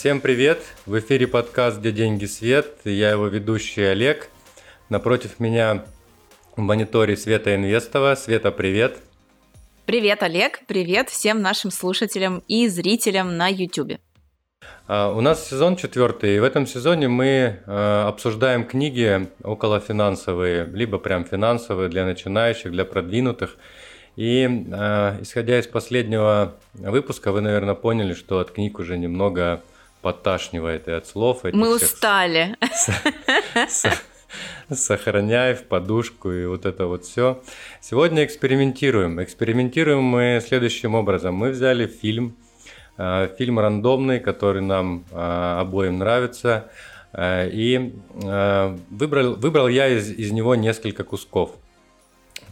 Всем привет! В эфире подкаст «Где деньги свет». Я его ведущий Олег. Напротив меня в мониторе Света Инвестова. Света, привет! Привет, Олег! Привет всем нашим слушателям и зрителям на YouTube. А, у нас сезон четвертый, и в этом сезоне мы а, обсуждаем книги около финансовые, либо прям финансовые для начинающих, для продвинутых. И э, исходя из последнего выпуска, вы, наверное, поняли, что от книг уже немного подташнивает и от слов. Мы устали. Сохраняй в подушку и вот это вот все. Сегодня экспериментируем. Экспериментируем мы следующим образом. Мы взяли фильм, э, фильм рандомный, который нам э, обоим нравится, э, и выбрал, выбрал я из, из него несколько кусков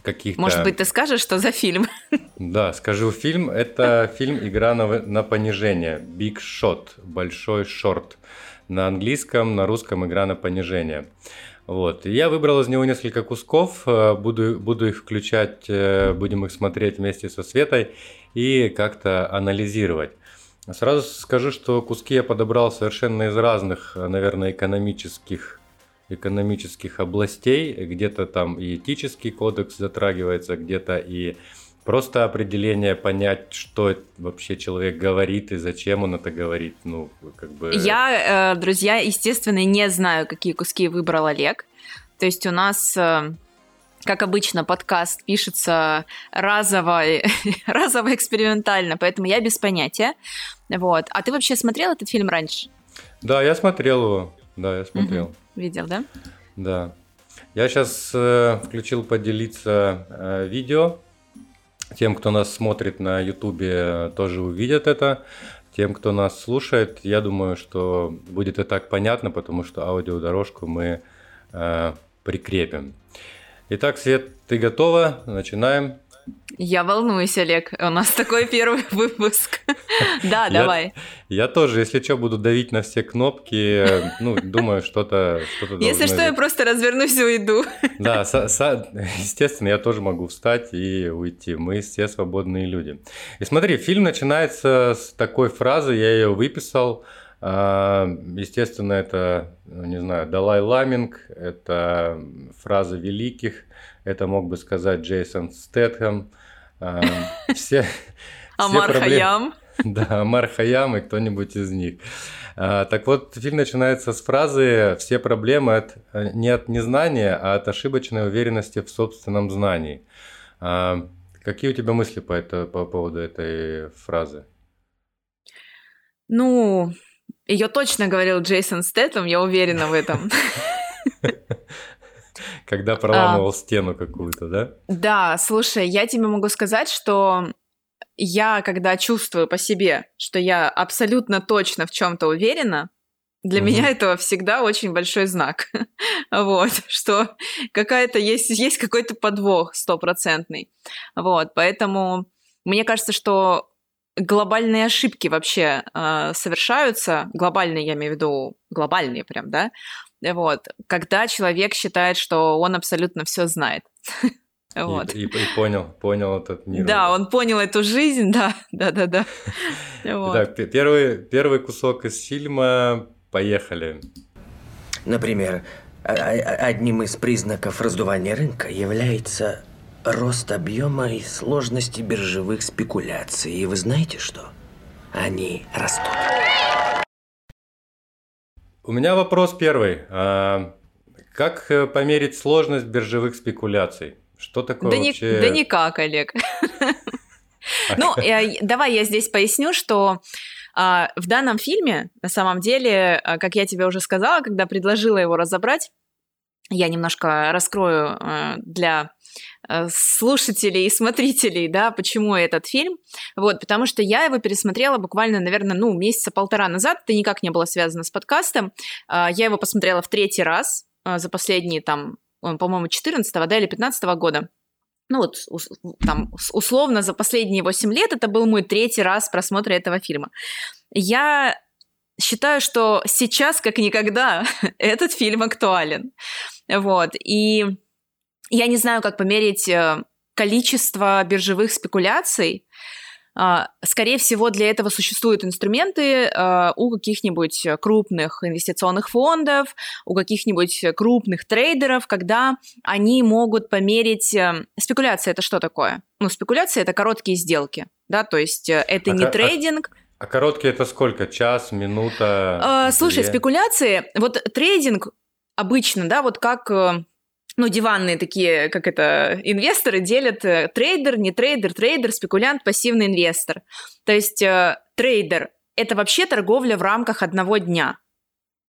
каких-то... Может быть, ты скажешь, что за фильм? Да, скажу фильм. Это фильм «Игра на, на понижение». Big Shot, большой шорт. На английском, на русском «Игра на понижение». Вот. Я выбрал из него несколько кусков, э, буду, буду их включать, э, будем их смотреть вместе со Светой и как-то анализировать. Сразу скажу, что куски я подобрал совершенно из разных, наверное, экономических экономических областей, где-то там и этический кодекс затрагивается, где-то и просто определение понять, что вообще человек говорит и зачем он это говорит, ну, как бы... Я, э, друзья, естественно, не знаю, какие куски выбрал Олег. То есть у нас э, как обычно, подкаст пишется разово, разово экспериментально, поэтому я без понятия. Вот. А ты вообще смотрел этот фильм раньше? Да, я смотрел его. Да, я смотрел. Угу. Видел, да? Да. Я сейчас э, включил поделиться э, видео. Тем, кто нас смотрит на Ютубе, тоже увидят это. Тем, кто нас слушает, я думаю, что будет и так понятно, потому что аудиодорожку мы э, прикрепим. Итак, Свет, ты готова? Начинаем. Я волнуюсь, Олег. У нас такой первый выпуск. Да, давай. Я тоже, если что, буду давить на все кнопки. Ну, думаю, что-то что Если что, я просто развернусь и уйду. Да, естественно, я тоже могу встать и уйти. Мы все свободные люди. И смотри, фильм начинается с такой фразы, я ее выписал. А, естественно, это, не знаю, Далай Ламинг, это фраза великих, это мог бы сказать Джейсон Стэтхэм. А, все, Амар Хаям. Да, Амар Хаям и кто-нибудь из них. А, так вот, фильм начинается с фразы «Все проблемы от, не от незнания, а от ошибочной уверенности в собственном знании». Какие у тебя мысли по, это, по поводу этой фразы? Ну, ее точно говорил Джейсон Стэттем, я уверена в этом. Когда проламывал а, стену какую-то, да? Да, слушай, я тебе могу сказать, что я, когда чувствую по себе, что я абсолютно точно в чем-то уверена, для меня это всегда очень большой знак. вот, что какая-то есть, есть какой-то подвох стопроцентный. Вот, поэтому мне кажется, что глобальные ошибки вообще э, совершаются, глобальные, я имею в виду глобальные прям, да, вот, когда человек считает, что он абсолютно все знает. Вот. И, и, и понял, понял этот мир. Да, он понял эту жизнь, да, да, да, да. Вот. Так, первый, первый кусок из фильма, поехали. Например, одним из признаков раздувания рынка является рост объема и сложности биржевых спекуляций. И вы знаете что? Они растут. У меня вопрос первый. А, как э, померить сложность биржевых спекуляций? Что такое да вообще? Ни, да никак, Олег. Ну, давай я здесь поясню, что а, в данном фильме, на самом деле, а, как я тебе уже сказала, когда предложила его разобрать, я немножко раскрою э, для слушателей и смотрителей, да, почему этот фильм. Вот, потому что я его пересмотрела буквально, наверное, ну, месяца полтора назад. Это никак не было связано с подкастом. А, я его посмотрела в третий раз за последние там по-моему, 14 да, или 15 года. Ну вот, там, условно, за последние 8 лет это был мой третий раз просмотра этого фильма. Я считаю, что сейчас, как никогда, этот фильм актуален. Вот, и я не знаю, как померить э, количество биржевых спекуляций, а, скорее всего, для этого существуют инструменты а, у каких-нибудь крупных инвестиционных фондов, у каких-нибудь крупных трейдеров, когда они могут померить... Э, спекуляция – это что такое? Ну, спекуляция – это короткие сделки, да, то есть э, это а не трейдинг, а короткие это сколько? Час, минута? А, слушай, спекуляции, вот трейдинг обычно, да, вот как э, ну, диванные такие, как это, инвесторы делят э, трейдер, не трейдер, трейдер, спекулянт, пассивный инвестор. То есть э, трейдер – это вообще торговля в рамках одного дня.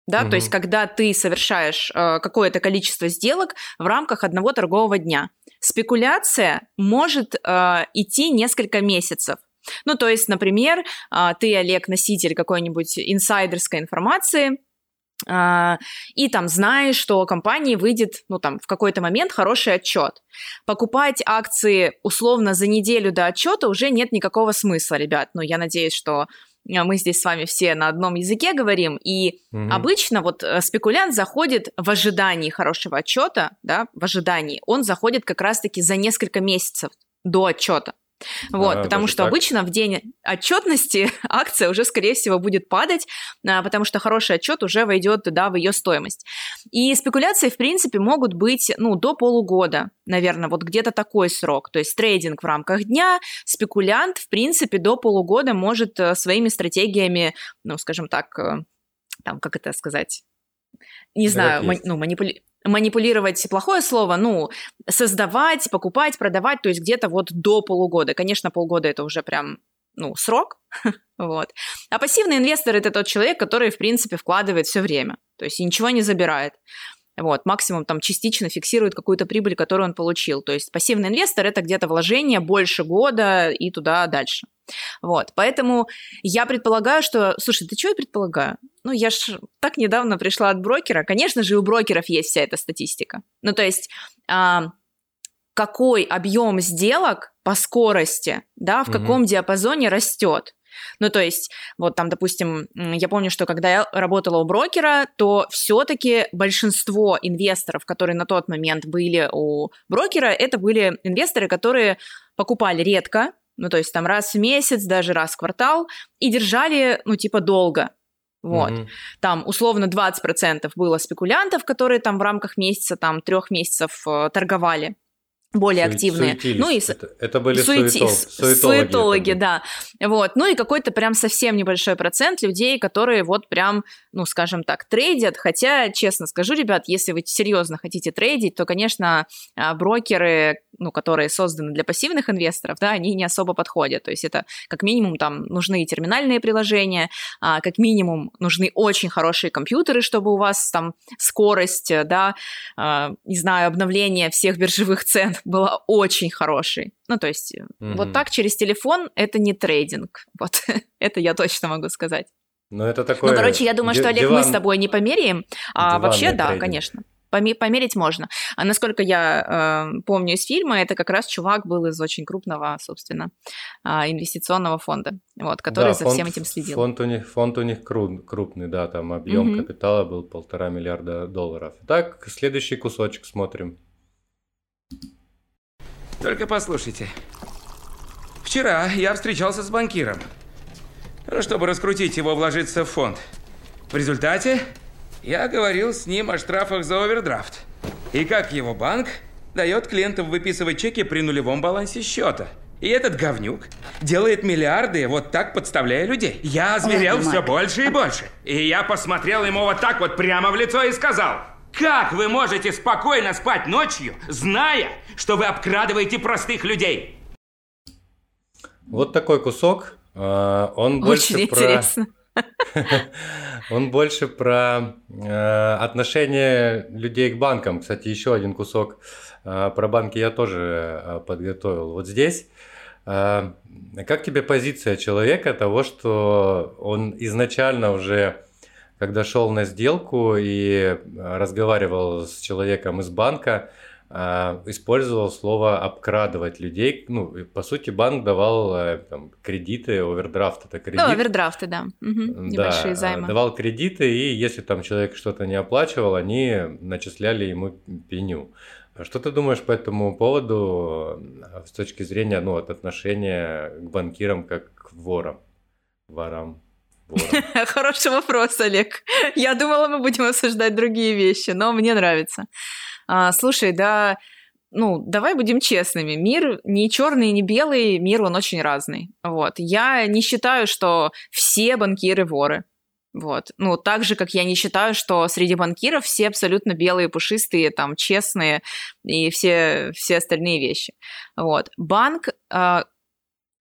Да, угу. то есть когда ты совершаешь э, какое-то количество сделок в рамках одного торгового дня. Спекуляция может э, идти несколько месяцев. Ну, то есть, например, э, ты, Олег, носитель какой-нибудь инсайдерской информации, и там знаешь, что компании выйдет, ну там, в какой-то момент хороший отчет. Покупать акции условно за неделю до отчета уже нет никакого смысла, ребят. Ну, я надеюсь, что а, мы здесь с вами все на одном языке говорим, и угу. обычно вот э, спекулянт заходит в ожидании хорошего отчета, да, в ожидании, он заходит как раз-таки за несколько месяцев до отчета. Вот, а, потому что так. обычно в день отчетности акция уже, скорее всего, будет падать, а, потому что хороший отчет уже войдет да, в ее стоимость. И спекуляции, в принципе, могут быть ну, до полугода, наверное, вот где-то такой срок. То есть трейдинг в рамках дня, спекулянт, в принципе, до полугода может э, своими стратегиями, ну, скажем так, э, там, как это сказать, не знаю, мани- ну, манипули манипулировать плохое слово, ну, создавать, покупать, продавать, то есть где-то вот до полугода. Конечно, полгода это уже прям, ну, срок, вот. А пассивный инвестор – это тот человек, который, в принципе, вкладывает все время, то есть ничего не забирает. Вот, максимум там частично фиксирует какую-то прибыль, которую он получил. То есть пассивный инвестор – это где-то вложение больше года и туда дальше. Вот, поэтому я предполагаю, что... Слушай, ты чего я предполагаю? Ну, я ж так недавно пришла от брокера. Конечно же, у брокеров есть вся эта статистика. Ну, то есть... А, какой объем сделок по скорости, да, в угу. каком диапазоне растет. Ну, то есть, вот там, допустим, я помню, что когда я работала у брокера, то все-таки большинство инвесторов, которые на тот момент были у брокера, это были инвесторы, которые покупали редко, ну, то есть там раз в месяц, даже раз в квартал, и держали, ну, типа, долго. Вот. Mm-hmm. Там условно 20% было спекулянтов, которые там в рамках месяца, там трех месяцев э, торговали более Сует, активные. Ну и это, это были суети... суетол... суетологи, суетологи да. Вот. Ну и какой-то прям совсем небольшой процент людей, которые вот прям, ну, скажем так, трейдят. Хотя, честно скажу, ребят, если вы серьезно хотите трейдить, то, конечно, а, брокеры, ну, которые созданы для пассивных инвесторов, да, они не особо подходят. То есть это как минимум там нужны терминальные приложения, а, как минимум нужны очень хорошие компьютеры, чтобы у вас там скорость, да, а, не знаю, обновление всех биржевых цен была очень хорошей. Ну, то есть mm-hmm. вот так через телефон это не трейдинг. Вот это я точно могу сказать. Ну, это такое... Ну, короче, я думаю, что, Олег, диван... мы с тобой не померяем. А вообще, да, трейдинг. конечно. Померить можно. А насколько я э, помню из фильма, это как раз чувак был из очень крупного, собственно, э, инвестиционного фонда, вот, который да, за фонд, всем этим следил. Фонд у них, фонд у них крупный, да, там объем угу. капитала был полтора миллиарда долларов. Так, следующий кусочек смотрим. Только послушайте. Вчера я встречался с банкиром, чтобы раскрутить его вложиться в фонд. В результате я говорил с ним о штрафах за овердрафт. И как его банк дает клиентам выписывать чеки при нулевом балансе счета. И этот говнюк делает миллиарды, вот так подставляя людей. Я озверел все больше и больше. И я посмотрел ему вот так вот прямо в лицо и сказал, как вы можете спокойно спать ночью, зная, что вы обкрадываете простых людей? Вот такой кусок. А, он больше Очень про... Он больше про э, отношение людей к банкам. Кстати, еще один кусок э, про банки я тоже э, подготовил. Вот здесь как тебе позиция человека того, что он изначально уже когда шел на сделку и разговаривал с человеком из банка, а, использовал слово обкрадывать людей. Ну, по сути, банк давал э, там, кредиты, овердрафт это кредит. Ну, овердрафты, да. Угу. Небольшие да, займы. Давал кредиты, и если там человек что-то не оплачивал, они начисляли ему пеню. Что ты думаешь по этому поводу с точки зрения ну, от отношения к банкирам как к ворам? Ворам. Хороший вопрос, Олег. Я думала, мы будем обсуждать другие вещи, но мне нравится. А, слушай, да, ну, давай будем честными. Мир не черный, не белый, мир он очень разный. Вот. Я не считаю, что все банкиры воры. Вот. Ну, так же, как я не считаю, что среди банкиров все абсолютно белые, пушистые, там, честные и все, все остальные вещи. Вот. Банк, э,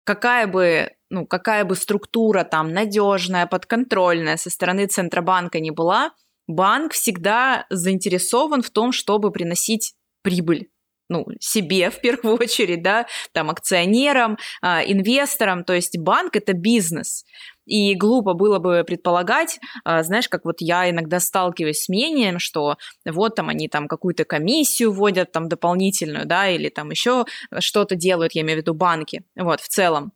какая бы ну, какая бы структура там надежная, подконтрольная со стороны Центробанка не была, банк всегда заинтересован в том, чтобы приносить прибыль ну, себе в первую очередь, да, там, акционерам, э, инвесторам, то есть банк – это бизнес. И глупо было бы предполагать, э, знаешь, как вот я иногда сталкиваюсь с мнением, что вот там они там какую-то комиссию вводят там дополнительную, да, или там еще что-то делают, я имею в виду банки, вот, в целом.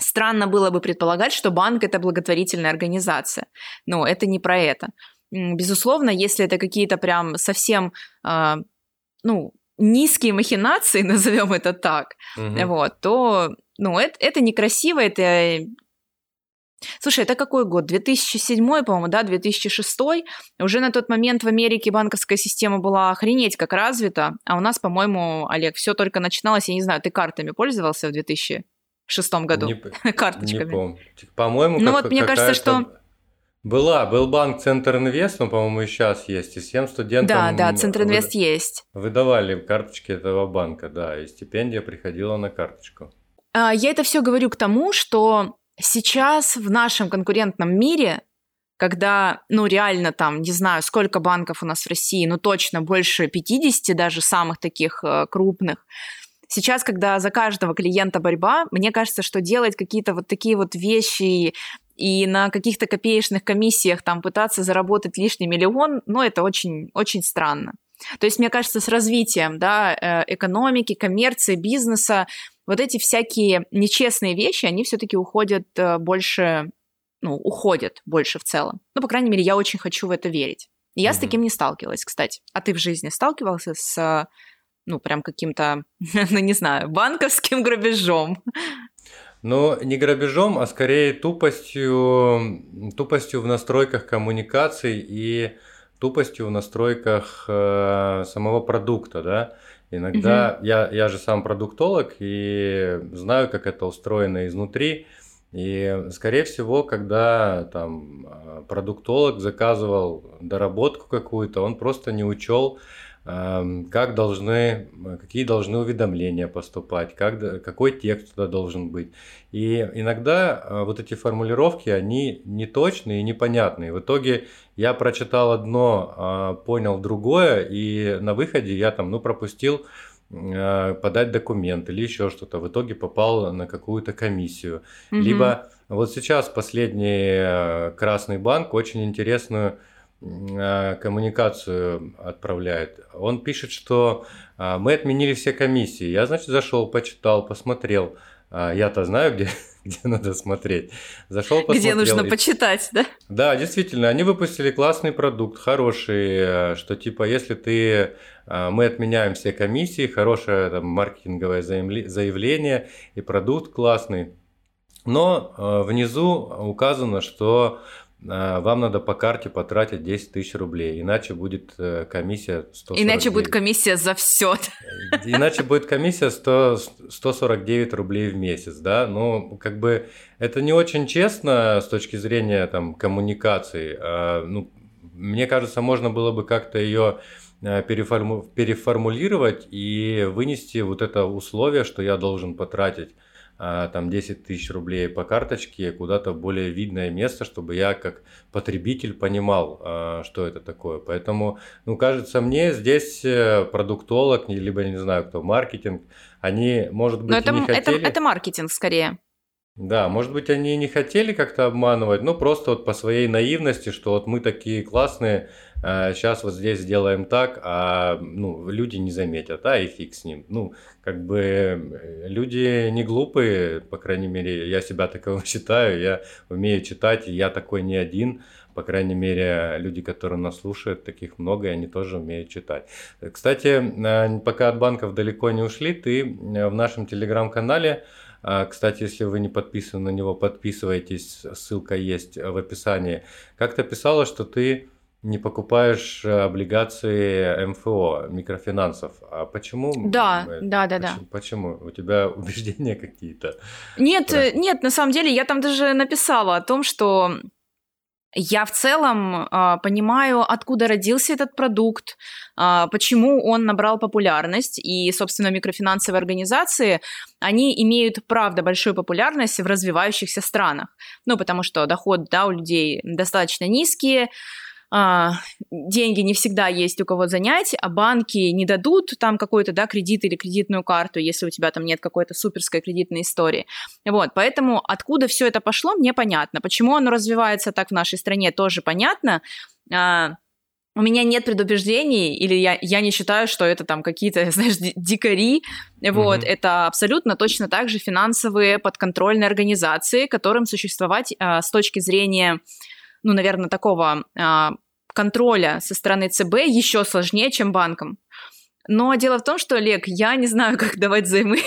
Странно было бы предполагать, что банк это благотворительная организация. Но это не про это. Безусловно, если это какие-то прям совсем, э, ну, низкие махинации, назовем это так, угу. вот, то, ну, это, это некрасиво, это Слушай, это какой год? 2007, по-моему, да, 2006. Уже на тот момент в Америке банковская система была охренеть как развита, а у нас, по-моему, Олег, все только начиналось, я не знаю, ты картами пользовался в 2000? шестом году не, карточками. Не помню. По-моему, ну как, вот мне кажется, что была, был банк Центр Инвест, но, по-моему, и сейчас есть, и всем студентам... Да, да, Центр Инвест вы... есть. Выдавали карточки этого банка, да, и стипендия приходила на карточку. А, я это все говорю к тому, что сейчас в нашем конкурентном мире, когда, ну, реально там, не знаю, сколько банков у нас в России, ну, точно больше 50, даже самых таких э, крупных, Сейчас, когда за каждого клиента борьба, мне кажется, что делать какие-то вот такие вот вещи и на каких-то копеечных комиссиях там пытаться заработать лишний миллион, ну, это очень, очень странно. То есть, мне кажется, с развитием да, э, экономики, коммерции, бизнеса, вот эти всякие нечестные вещи, они все-таки уходят э, больше, ну, уходят больше в целом. Ну, по крайней мере, я очень хочу в это верить. Я mm-hmm. с таким не сталкивалась, кстати. А ты в жизни сталкивался с ну, прям каким-то, ну, не знаю, банковским грабежом. Ну, не грабежом, а скорее тупостью, тупостью в настройках коммуникаций и тупостью в настройках э, самого продукта, да. Иногда угу. я, я же сам продуктолог и знаю, как это устроено изнутри. И, скорее всего, когда там э, продуктолог заказывал доработку какую-то, он просто не учел как должны, какие должны уведомления поступать, как, какой текст туда должен быть. И иногда а, вот эти формулировки, они неточные и непонятные. В итоге я прочитал одно, а, понял другое, и на выходе я там, ну, пропустил а, подать документ или еще что-то. В итоге попал на какую-то комиссию. Угу. Либо вот сейчас последний Красный банк очень интересную Э, коммуникацию отправляет. Он пишет, что а, мы отменили все комиссии. Я, значит, зашел, почитал, посмотрел. А, я-то знаю, где, где надо смотреть. Зашел, посмотрел. Где нужно и... почитать, да? Да, действительно, они выпустили классный продукт, хороший, э, что типа, если ты мы отменяем все комиссии, хорошее там, маркетинговое заявление и продукт классный. Но э, внизу указано, что вам надо по карте потратить 10 тысяч рублей, иначе будет э, комиссия 149. Иначе будет комиссия за все. Иначе будет комиссия 100, 149 рублей в месяц, да, ну, как бы это не очень честно с точки зрения там коммуникации, а, ну, мне кажется, можно было бы как-то ее э, переформу... переформулировать и вынести вот это условие, что я должен потратить а, там 10 тысяч рублей по карточке куда-то в более видное место, чтобы я как потребитель понимал, а, что это такое. Поэтому, ну, кажется мне, здесь э, продуктолог, либо, не знаю, кто, маркетинг, они, может быть, Но это, не хотели... Это, это маркетинг скорее. Да, может быть, они не хотели как-то обманывать, но просто вот по своей наивности, что вот мы такие классные, сейчас а, вот здесь сделаем так, а ну, люди не заметят, а и фиг с ним. Ну, как бы э, люди не глупые, по крайней мере, я себя таковым считаю, я умею читать, и я такой не один, По крайней мере, люди, которые нас слушают, таких много, и они тоже умеют читать. Кстати, э, пока от банков далеко не ушли, ты э, в нашем телеграм-канале кстати, если вы не подписаны на него, подписывайтесь, ссылка есть в описании. Как то писала, что ты не покупаешь э, облигации МФО, микрофинансов. А почему? Да, да, да, почему, да. Почему? У тебя убеждения какие-то? Нет, да. нет, на самом деле я там даже написала о том, что я в целом э, понимаю, откуда родился этот продукт, э, почему он набрал популярность, и, собственно, микрофинансовые организации, они имеют, правда, большую популярность в развивающихся странах, ну, потому что доход, да, у людей достаточно низкие, а, деньги не всегда есть у кого занять, а банки не дадут там какой-то, да, кредит или кредитную карту, если у тебя там нет какой-то суперской кредитной истории. Вот, поэтому откуда все это пошло, мне понятно. Почему оно развивается так в нашей стране, тоже понятно. А, у меня нет предубеждений, или я, я не считаю, что это там какие-то, знаешь, дикари. Вот, mm-hmm. это абсолютно точно так же финансовые подконтрольные организации, которым существовать а, с точки зрения, ну, наверное, такого а, контроля со стороны ЦБ еще сложнее, чем банкам. Но дело в том, что, Олег, я не знаю, как давать взаймы,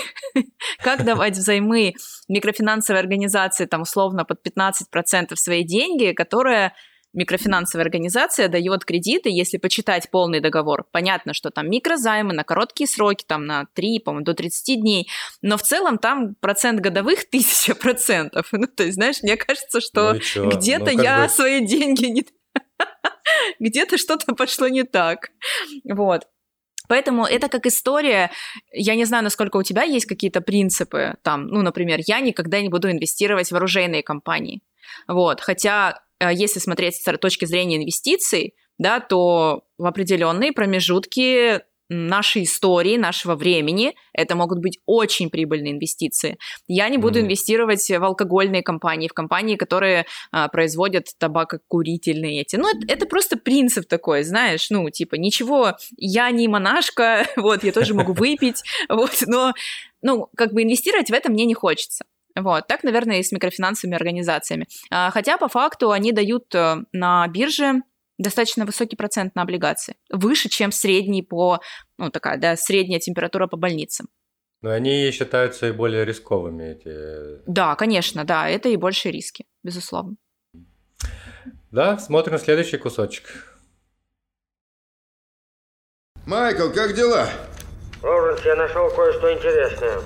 как давать взаймы микрофинансовой организации, там, условно, под 15% свои деньги, которая микрофинансовая организация дает кредиты, если почитать полный договор. Понятно, что там микрозаймы на короткие сроки, там на 3, по-моему, до 30 дней, но в целом там процент годовых тысяча процентов. Ну, то есть, знаешь, мне кажется, что ну где-то ну, я бы... свои деньги не где-то что-то пошло не так. Вот. Поэтому это как история, я не знаю, насколько у тебя есть какие-то принципы, там, ну, например, я никогда не буду инвестировать в оружейные компании, вот, хотя э, если смотреть с точки зрения инвестиций, да, то в определенные промежутки нашей истории, нашего времени. Это могут быть очень прибыльные инвестиции. Я не буду mm-hmm. инвестировать в алкогольные компании, в компании, которые а, производят табакокурительные эти. Ну, это, это просто принцип такой, знаешь, ну, типа, ничего, я не монашка, вот, я тоже могу выпить, вот, но, ну, как бы инвестировать в это мне не хочется. Вот, так, наверное, и с микрофинансовыми организациями. А, хотя, по факту, они дают э, на бирже достаточно высокий процент на облигации, выше, чем средний по, ну, такая, да, средняя температура по больницам. Но они считаются и более рисковыми, эти... Да, конечно, да, это и большие риски, безусловно. Да, смотрим следующий кусочек. Майкл, как дела? Лоуренс, я нашел кое-что интересное.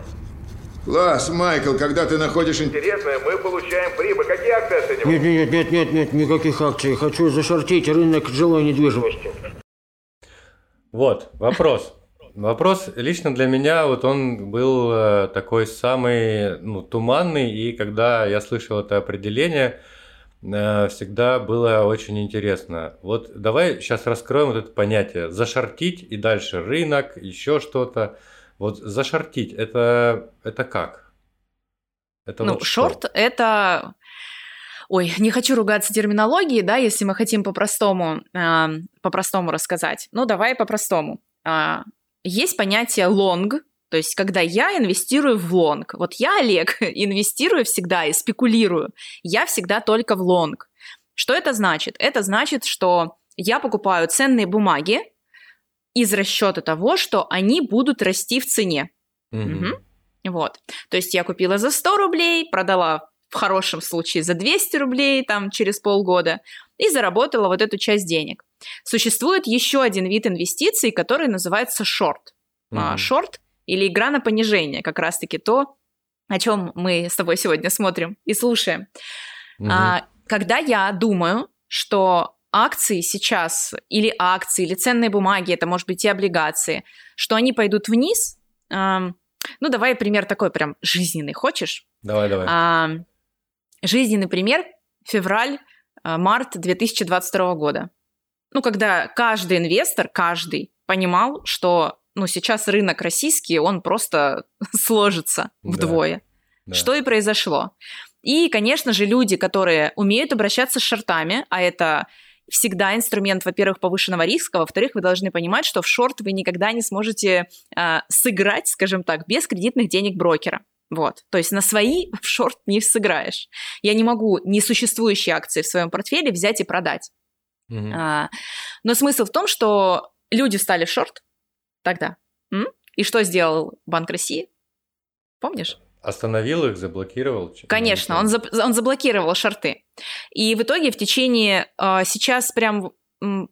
Класс, Майкл, когда ты находишь интересное, мы получаем прибыль. Какие акции с этим? Нет, нет, нет, нет, нет, никаких акций. Хочу зашортить рынок жилой недвижимости. Вот, вопрос. Вопрос лично для меня, вот он был э, такой самый ну, туманный, и когда я слышал это определение, э, всегда было очень интересно. Вот давай сейчас раскроем вот это понятие. Зашортить и дальше рынок, еще что-то. Вот зашортить, это, это как? Это ну, вот short – это... Ой, не хочу ругаться терминологией, да, если мы хотим по-простому, э, по-простому рассказать. Ну, давай по-простому. Э, есть понятие long, то есть когда я инвестирую в long. Вот я, Олег, инвестирую всегда и спекулирую. Я всегда только в long. Что это значит? Это значит, что я покупаю ценные бумаги, из расчета того, что они будут расти в цене. Угу. Угу. Вот. То есть я купила за 100 рублей, продала в хорошем случае за 200 рублей там через полгода и заработала вот эту часть денег. Существует еще один вид инвестиций, который называется шорт. Угу. Шорт или игра на понижение, как раз-таки то, о чем мы с тобой сегодня смотрим и слушаем. Угу. А, когда я думаю, что акции сейчас, или акции, или ценные бумаги, это может быть и облигации, что они пойдут вниз. Эм, ну, давай пример такой прям жизненный, хочешь? Давай, давай. Эм, жизненный пример, февраль, э, март 2022 года. Ну, когда каждый инвестор, каждый понимал, что ну, сейчас рынок российский, он просто сложится вдвое. Да. Да. Что и произошло. И, конечно же, люди, которые умеют обращаться с шортами, а это всегда инструмент, во-первых, повышенного риска, во-вторых, вы должны понимать, что в шорт вы никогда не сможете э, сыграть, скажем так, без кредитных денег брокера. Вот. То есть на свои в шорт не сыграешь. Я не могу несуществующие акции в своем портфеле взять и продать. Мгм. А, но смысл в том, что люди встали в шорт тогда. М? И что сделал Банк России? Помнишь? Остановил их, заблокировал? Конечно, он, зап- он заблокировал шорты. И в итоге в течение а, сейчас прям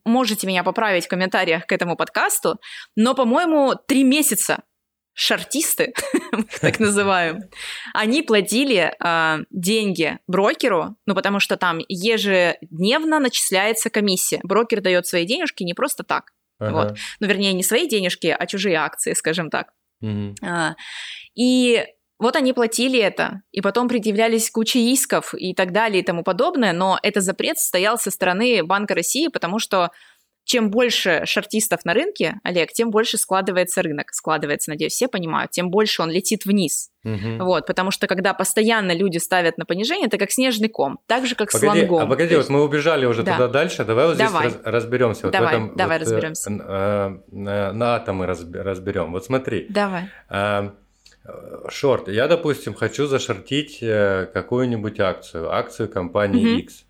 можете меня поправить в комментариях к этому подкасту, но, по-моему, три месяца шортисты, мы их так называем, они платили а, деньги брокеру, ну потому что там ежедневно начисляется комиссия. Брокер дает свои денежки не просто так, ага. вот. ну вернее не свои денежки, а чужие акции, скажем так. А, И вот они платили это, и потом предъявлялись куча исков и так далее и тому подобное, но этот запрет стоял со стороны Банка России, потому что чем больше шортистов на рынке, Олег, тем больше складывается рынок. Складывается, надеюсь, все понимают, тем больше он летит вниз. Мгм. Вот, потому что когда постоянно люди ставят на понижение, это как снежный ком, так же, как с Погоди, лонгом. а погоди, То вот есть- мы убежали уже Да. туда дальше, давай вот Давай. здесь раз- разберемся. Вот Давай, в этом, давай вот, э, разберемся. н- э, на, атомы разб- разберем. Вот смотри, Давай. э, шорт. Я, допустим, хочу зашортить э, какую-нибудь акцию, акцию компании Мгм. X.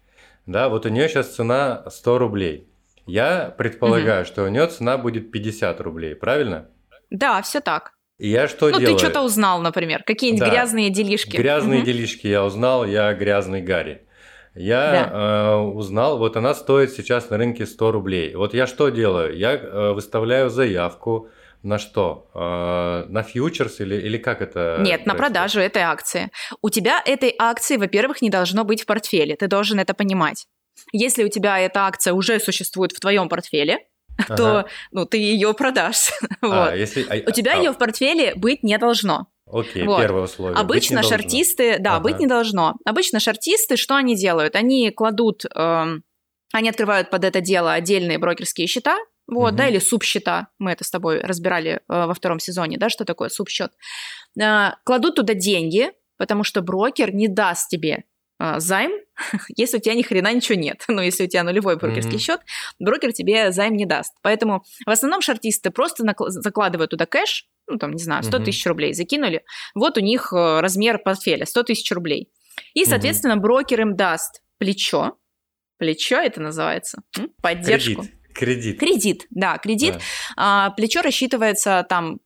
Да, вот у нее сейчас цена 100 рублей. Я предполагаю, что у нее цена будет 50 рублей, правильно? Да, все так. И я что ну, делаю? ты что-то узнал, например, какие-нибудь Да. грязные делишки. Грязные Мгм. делишки я узнал, я грязный Гарри. Я э, узнал, вот она стоит сейчас на рынке 100 рублей. Вот я что делаю? Я э, выставляю заявку на что? Э, на фьючерс или, или как это? Нет, на продажу этой акции. У тебя этой акции, во-первых, не должно быть в портфеле. Ты должен это понимать. Если у тебя эта акция уже существует в твоем портфеле, то Ага. ну, ты ее продашь. А, Вот. если, а- У тебя а, ее в портфеле быть не должно. Окей, вот. первое условие. Обычно шортисты, да, Ага. быть не должно. Обычно шортисты, что они делают? Они кладут, эм, они открывают под это дело отдельные брокерские счета, вот, Мгм. да, или субсчета. Мы это с тобой разбирали э, во втором сезоне, да, что такое субсчет. Э, кладут туда деньги, потому что брокер не даст тебе э, займ, если у тебя ни хрена ничего нет. Ну, если у тебя нулевой брокерский Мгм. счет, брокер тебе займ не даст. Поэтому в основном шортисты просто накла- закладывают туда кэш, ну, там, не знаю, 100 Мгм. тысяч рублей закинули, вот у них э, размер портфеля 100 тысяч рублей. И, соответственно, брокер им даст плечо. Плечо это называется. Поддержку. Кредит. Кредит. Кредит, да, кредит. Да. А, плечо рассчитывается там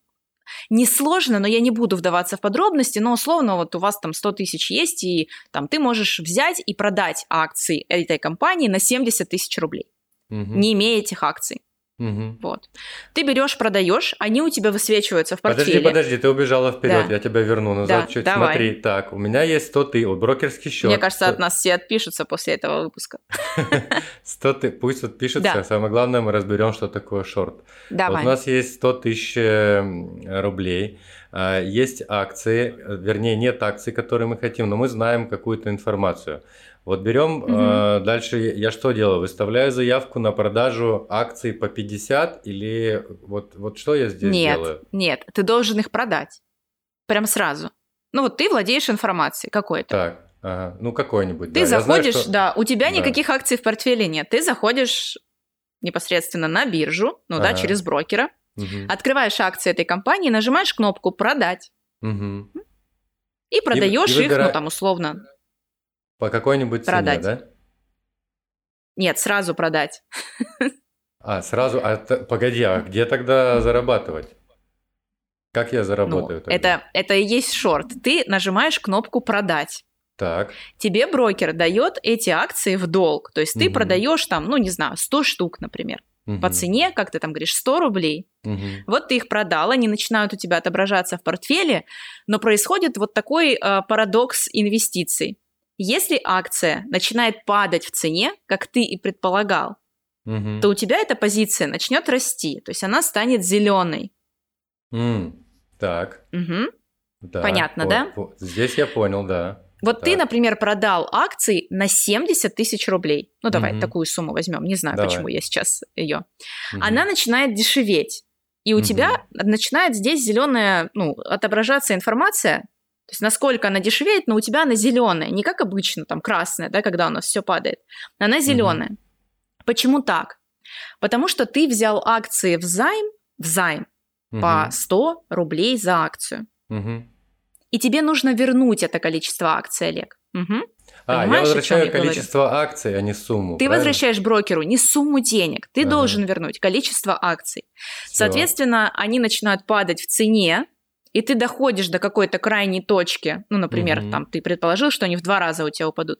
несложно, но я не буду вдаваться в подробности, но условно вот у вас там 100 тысяч есть, и там ты можешь взять и продать акции этой компании на 70 тысяч рублей, Мгм. не имея этих акций. Мгм. Вот. Ты берешь, продаешь, они у тебя высвечиваются в портфеле. Подожди, подожди, ты убежала вперед, Да. я тебя верну назад Да, чуть. давай. Смотри, так, у меня есть 100 ты, вот брокерский счет. Мне кажется, 100 от нас все отпишутся после этого выпуска. 100 ты, пусть вот пишется, Да. самое главное, мы разберем, что такое шорт. Давай. Вот у нас есть 100 тысяч э, рублей, а, есть акции, э, вернее, нет акций, которые мы хотим, но мы знаем какую-то информацию. Вот берем, э, дальше я что делаю? Выставляю заявку на продажу акций по 50 или вот, вот что я здесь нет, делаю? нет, ты должен их продать. Прям сразу. Ну вот ты владеешь информацией какой-то. Так, ага, ну какой-нибудь. Ты да. Я знаю, заходишь, что- да, у тебя Да. никаких акций в портфеле нет. Ты заходишь непосредственно на биржу, ну да, Ага. через брокера, Мгм, открываешь акции этой компании, нажимаешь кнопку «Продать» мгм. и продаешь их, выбира- ну там условно. По какой-нибудь цене, Продать. да? Нет, сразу продать. А, сразу, а погоди, а где тогда зарабатывать? Как я Ну, заработаю тогда? это, это и есть шорт. Ты нажимаешь кнопку «Продать». Так, Тебе брокер дает эти акции в долг. То есть ты Мгм. продаешь там, ну не знаю, 100 штук, например. мгм, По цене, как ты там говоришь, 100 рублей. мгм. Вот ты их продал, они начинают у тебя отображаться в портфеле, но происходит вот такой э, парадокс инвестиций. Если акция начинает падать в цене, как ты и предполагал, Мгм. то у тебя эта позиция начнет расти, то есть она станет зеленой. М, Так, Мгм. да. Понятно, по- да? по- Здесь я понял, да. Вот ты, Так. например, продал акции на 70 тысяч рублей. Ну, давай Мгм. такую сумму возьмем. Не знаю, Давай. почему я сейчас ее. Мгм. Она начинает дешеветь. И у Мгм. тебя начинает здесь зеленая, ну, отображаться информация. То есть насколько она дешевеет, но у тебя она зеленая, не как обычно, там красная, да, когда у нас все падает. Она зеленая. Почему так? Потому что ты взял акции в займ, в займ Мгм. по 100 рублей за акцию. Мгм. и тебе нужно вернуть это количество акций, Олег. Угу. А, Понимаешь, я возвращаю я говорю? количество акций, а не сумму. Ты правильно? возвращаешь брокеру не сумму денег, ты Ага. должен вернуть количество акций. Всё. Соответственно, они начинают падать в цене, и ты доходишь до какой-то крайней точки. Ну, например, Мгм. там ты предположил, что они в два раза у тебя упадут.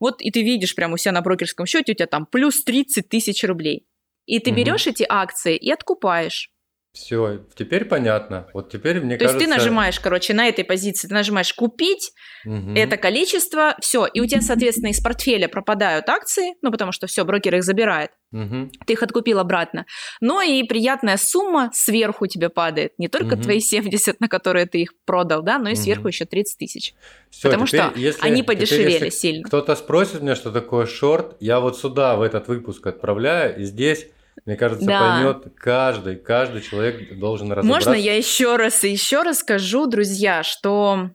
Вот и ты видишь прямо у себя на брокерском счете, у тебя там плюс 30 тысяч рублей. И ты Мгм. берешь эти акции и откупаешь. Все, теперь понятно. Вот теперь мне То кажется... есть ты нажимаешь, короче, на этой позиции, ты нажимаешь купить Мгм. это количество, все, и у тебя, соответственно, из портфеля пропадают акции, ну, потому что все, брокер их забирает. Мгм. ты их откупил обратно. Но и приятная сумма сверху тебе падает. Не только Мгм. твои 70, на которые ты их продал, да, но и сверху еще 30 тысяч. Всё, Потому теперь, что если- они теперь, подешевели если сильно. Кто-то спросит меня, что такое шорт, я вот сюда, в этот выпуск отправляю, и здесь, мне кажется, Да. поймет каждый, каждый человек должен разобраться. Можно я еще раз и еще раз скажу, друзья, что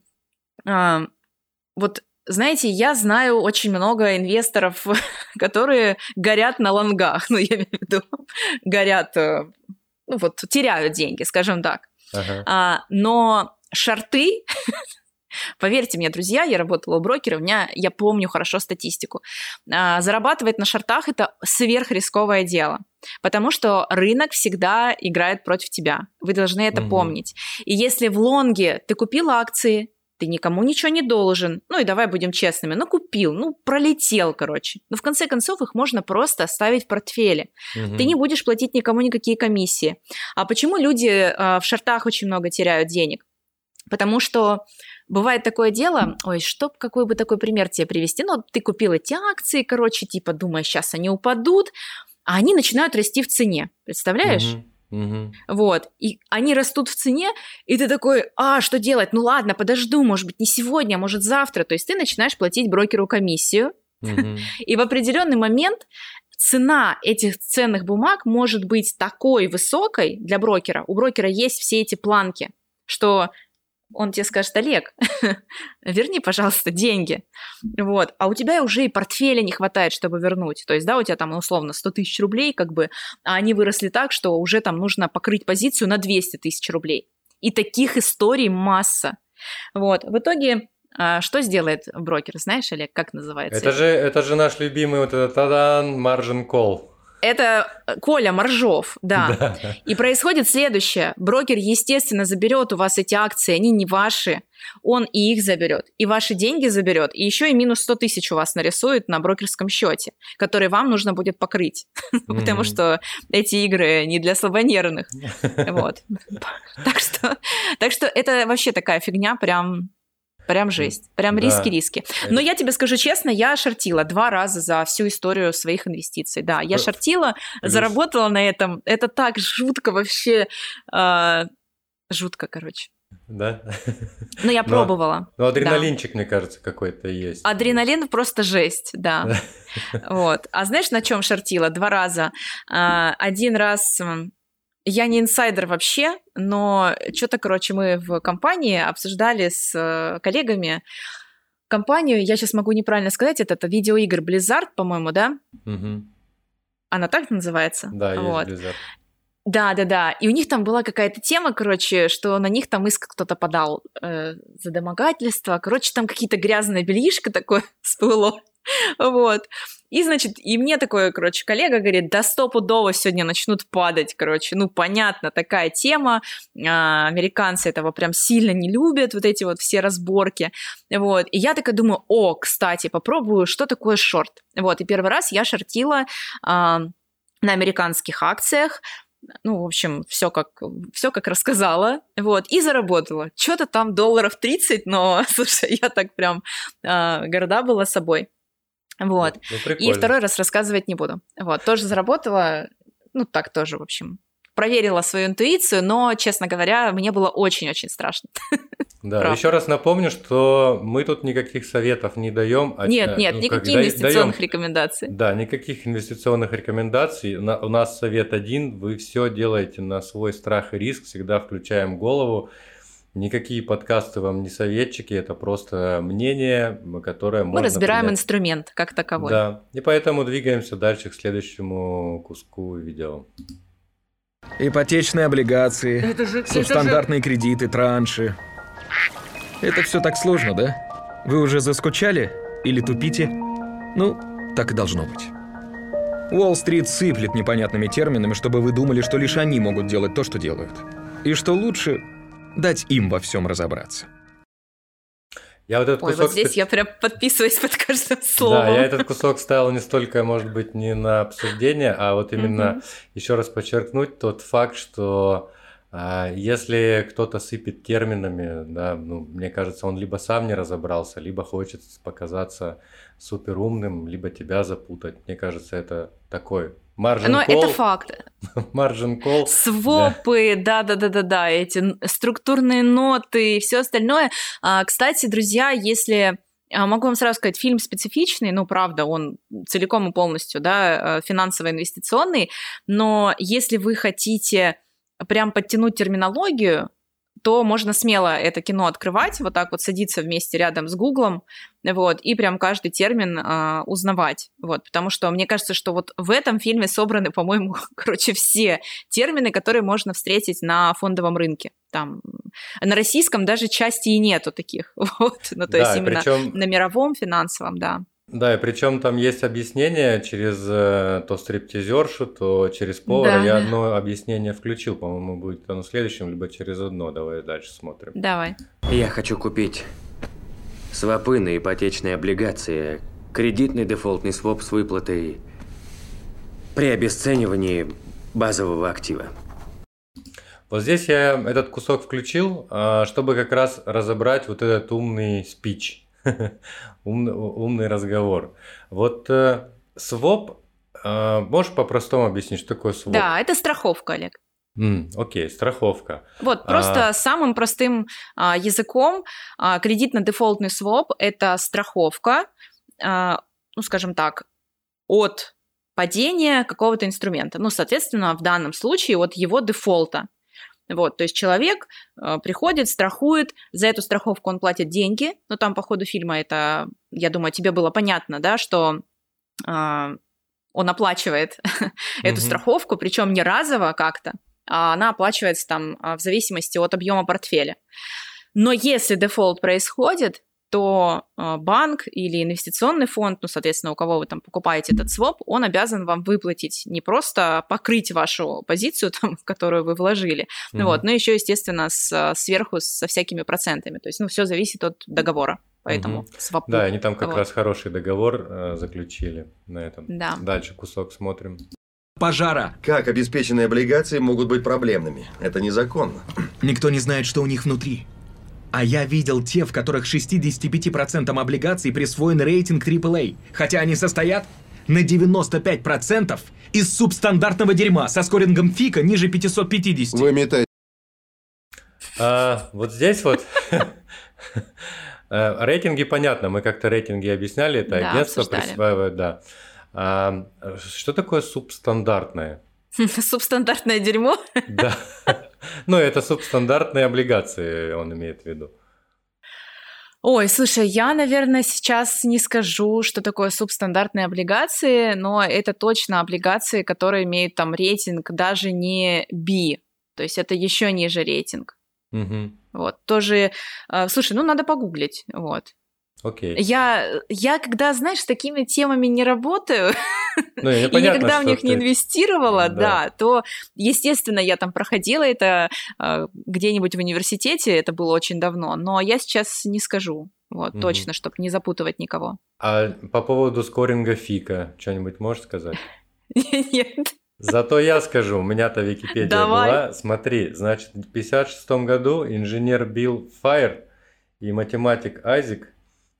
а, вот знаете, я знаю очень много инвесторов, которые горят на лонгах, ну, я имею в виду, горят, э, ну, вот, теряют деньги, скажем так. Ага. А, но шарты, поверьте мне, друзья, я работала у брокера, у меня, я помню хорошо статистику. А, зарабатывать на шартах это сверхрисковое дело, потому что рынок всегда играет против тебя. Вы должны это Мгм. помнить. И если в лонге ты купил акции, ты никому ничего не должен. Ну и давай будем честными. Ну, купил, ну, пролетел, короче. Но в конце концов их можно просто оставить в портфеле. Мгм. Ты не будешь платить никому никакие комиссии. А почему люди э, в шартах очень много теряют денег? Потому что бывает такое дело, ой, что, какой бы такой пример тебе привести? Ну, ты купил эти акции, короче, типа, думаешь, сейчас они упадут, а они начинают расти в цене. Представляешь? Мгм. Мгм. Вот. И они растут в цене, и ты такой, а, что делать? Ну ладно, подожду, может быть, не сегодня, а может завтра. То есть ты начинаешь платить брокеру комиссию, и в определенный момент цена этих ценных бумаг может быть такой высокой для брокера. У брокера есть все эти планки, что он тебе скажет, Олег, верни, пожалуйста, деньги. Вот. А у тебя уже и портфеля не хватает, чтобы вернуть. То есть, да, у тебя там, условно, 100 тысяч рублей, как бы, а они выросли так, что уже там нужно покрыть позицию на 200 тысяч рублей. И таких историй масса. Вот. В итоге, а, что сделает брокер? Знаешь, Олег, как называется? Это же, это же наш любимый вот этот тадан margin call. Это э, Коля Моржов, да. И происходит следующее. Брокер, естественно, заберет у вас эти акции, они не ваши. Он и их заберет, и ваши деньги заберет, и еще и минус 100 тысяч у вас нарисует на брокерском счете, который вам нужно будет покрыть. Потому что эти игры не для слабонервных. Вот. Так что это вообще такая фигня, прям Прям жесть. Прям Да. риски-риски. Но я тебе скажу честно, я шортила два раза за всю историю своих инвестиций. Да, я шортила, заработала на этом. Это так жутко вообще. а, жутко, короче. Да? Но я пробовала. Ну, адреналинчик, мне кажется, какой-то есть. Адреналин просто жесть, да. Вот. А знаешь, на чем шортила? Два раза. А, Один раз я не инсайдер вообще, но что-то, короче, мы в компании обсуждали с коллегами компанию, я сейчас могу неправильно сказать, это, это видеоигр Blizzard, по-моему, да? Мгм. Она так называется? Да, Вот. есть Blizzard. Да, да, да. И у них там была какая-то тема, короче, что на них там иск кто-то подал э, за домогательство. Короче, там какие-то грязное бельишко такое всплыло. Вот. И, значит, и мне такой, короче, коллега говорит, да стопудово сегодня начнут падать, короче. Ну, понятно, такая тема. А, американцы этого прям сильно не любят, вот эти вот все разборки. Вот. И я такая думаю, о, кстати, попробую, что такое шорт. Вот. И первый раз я шортила а, на американских акциях ну, в общем, все как, все как рассказала, вот, и заработала. Что-то там долларов 30, но, слушай, я так прям э, горда была собой. Вот. Ну, И второй раз рассказывать не буду. Вот, тоже заработала, ну, так тоже, в общем, проверила свою интуицию, но, честно говоря, мне было очень-очень страшно. Да, Правда. еще раз напомню, что мы тут никаких советов не даем. а, нет, э, нет, ну, как, никаких да- инвестиционных даем- рекомендаций. Да, никаких инвестиционных рекомендаций. На- у нас совет один. Вы все делаете на свой страх и риск. Всегда включаем голову. Никакие подкасты вам не советчики. Это просто мнение, которое Мы можно разбираем принять. инструмент как таковой. Да, и поэтому двигаемся дальше к следующему куску видео. Ипотечные облигации, субстандартные кредиты, транши. Это все так сложно, да? Вы уже заскучали? Или тупите? Ну, так и должно быть. Уолл-стрит сыплет непонятными терминами, чтобы вы думали, что лишь они могут делать то, что делают. И что лучше дать им во всем разобраться. Я вот этот Ой, кусок... вот здесь я прям подписываюсь под каждым словом. Да, я этот кусок ставил не столько, может быть, не на обсуждение, а вот именно Мгм. еще раз подчеркнуть тот факт, что а, если кто-то сыпет терминами, да, ну, мне кажется, он либо сам не разобрался, либо хочет показаться супер умным, либо тебя запутать. Мне кажется, это такой маржин Но кол. это факт. Маржин кол. Свопы, да-да-да-да-да, эти структурные ноты и все остальное. А, кстати, друзья, если а, Могу вам сразу сказать, фильм специфичный, ну, правда, он целиком и полностью, да, э, финансово-инвестиционный, но если вы хотите прям подтянуть терминологию, то можно смело это кино открывать, вот так вот садиться вместе рядом с Гуглом, вот, и прям каждый термин а, узнавать, вот, потому что мне кажется, что вот в этом фильме собраны, по-моему, короче, все термины, которые можно встретить на фондовом рынке, там, на российском даже части и нету таких, вот, ну, то Да, есть именно причем- на мировом финансовом, да. Да, и причем там есть объяснение через э, то стриптизершу, то через повара. Да, Я одно объяснение включил, по-моему, будет оно следующим, либо через одно. Давай дальше смотрим. Давай. Я хочу купить свопы на ипотечные облигации, кредитный дефолтный своп с выплатой при обесценивании базового актива. Вот здесь я этот кусок включил, а, чтобы как раз разобрать вот этот умный спич, умный, умный разговор. Вот э, своп, э, можешь по-простому объяснить, что такое своп? Да, это страховка, Олег. М, окей, страховка. Вот, просто А. самым простым а, языком а, кредитно-дефолтный своп – это страховка, а, ну, скажем так, от падения какого-то инструмента. Ну, соответственно, в данном случае от его дефолта. Вот, то есть человек э, приходит, страхует, за эту страховку он платит деньги, но там по ходу фильма это, я думаю, тебе было понятно, да, что а, он оплачивает эту страховку, причем не разово как-то, а она оплачивается там а, в зависимости от объема портфеля. Но если дефолт происходит, то а, банк или инвестиционный фонд, ну, соответственно, у кого вы там покупаете этот своп, он обязан вам выплатить, не просто покрыть вашу позицию, там, в которую вы вложили, Мгм. вот, но еще, естественно, с, сверху со всякими процентами. То есть, ну, все зависит от договора. Поэтому Мгм. свопу. Да, они там как Вот. раз хороший договор э, заключили на этом. Да. Дальше кусок смотрим. Пожара. Как обеспеченные облигации могут быть проблемными? Это незаконно. Никто не знает, что у них внутри. А я видел те, в которых 65% облигаций присвоен рейтинг AAA, хотя они состоят на 95% из субстандартного дерьма со скорингом фика ниже 550. Вы метаете. А, вот здесь вот э, рейтинги понятно, мы как-то рейтинги объясняли, это Да, агентство обсуждали. присваивает, да. А, что такое субстандартное? Субстандартное дерьмо. Да. Ну, это субстандартные облигации, он имеет в виду. Ой, слушай, я, наверное, сейчас не скажу, что такое субстандартные облигации, но это точно облигации, которые имеют там рейтинг даже не B, то есть это еще ниже рейтинг. Мгм. Вот, тоже, э, слушай, ну надо погуглить, вот. Окей. Я, я когда, знаешь, с такими темами не работаю Ну, и и непонятно, никогда в них не ты- инвестировала, Да. да. то, естественно, я там проходила это э, где-нибудь в университете, это было очень давно, но я сейчас не скажу, вот, Мгм. точно, чтобы не запутывать никого. А по поводу скоринга фика, что-нибудь можешь сказать? Нет. Зато я скажу, у меня-то Википедия Давай. была. Смотри, значит, в 1956 году инженер Билл Файер и математик Айзек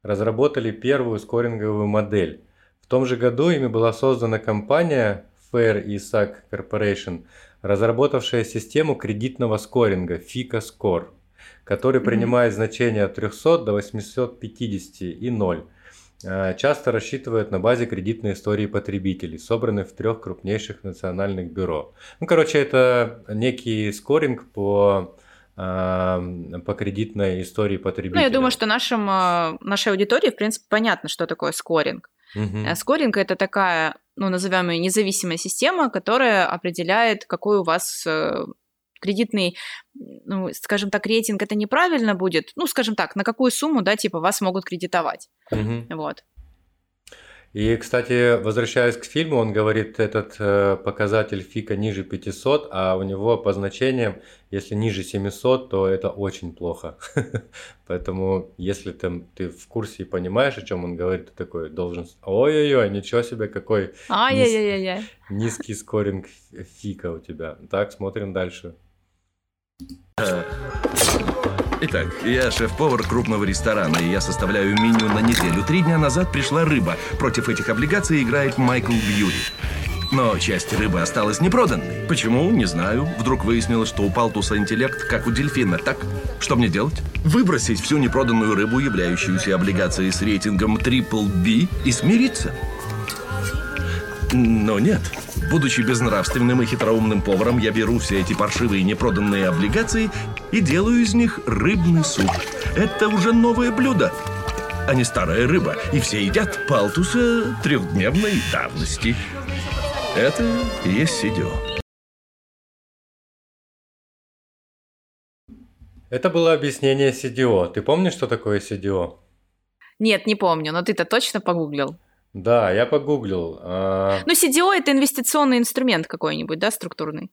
разработали первую скоринговую модель. В том же году ими была создана компания Fair Isaac Corporation, разработавшая систему кредитного скоринга FICO Score, который принимает значения от 300 до 850 и 0. Э, часто рассчитывают на базе кредитной истории потребителей, собранной в трех крупнейших национальных бюро. Ну, короче, это некий скоринг по, по кредитной истории Ну, потребителя. я думаю, что нашим, э, нашей аудитории, в принципе, понятно, что такое скоринг. Э, Скоринг это такая, ну, назовем ее независимая система, которая определяет, какой у вас э, кредитный, ну, скажем так, рейтинг это неправильно будет, ну, скажем так, на какую сумму, да, типа вас могут кредитовать. Мгм. Вот. И, кстати, возвращаясь к фильму, он говорит, этот э, показатель FICO ниже 500, а у него по значениям, если ниже 700, то это очень плохо. Поэтому, если там ты в курсе и понимаешь, о чем он говорит, ты такой должен... Ой-ой-ой, ничего себе, какой низ- низкий скоринг FICO у тебя. Так, смотрим дальше. Итак, я шеф-повар крупного ресторана, и я составляю меню на неделю. Три дня назад пришла рыба. Против этих облигаций играет Майкл Бьюри. Но часть рыбы осталась непроданной. Почему? Не знаю. Вдруг выяснилось, что у Палтуса интеллект, как у дельфина. Так, что мне делать? Выбросить всю непроданную рыбу, являющуюся облигацией с рейтингом Triple B, и смириться? Но нет. Будучи безнравственным и хитроумным поваром, я беру все эти паршивые непроданные облигации и делаю из них рыбный суп. Это уже новое блюдо, а не старая рыба. И все едят палтуса трехдневной давности. Это и есть сидео. Это было объяснение CDO. Ты помнишь, что такое CDO? Нет, не помню, но ты-то точно погуглил. Да, я погуглил. А, Ну, CDO это инвестиционный инструмент какой-нибудь, да, структурный?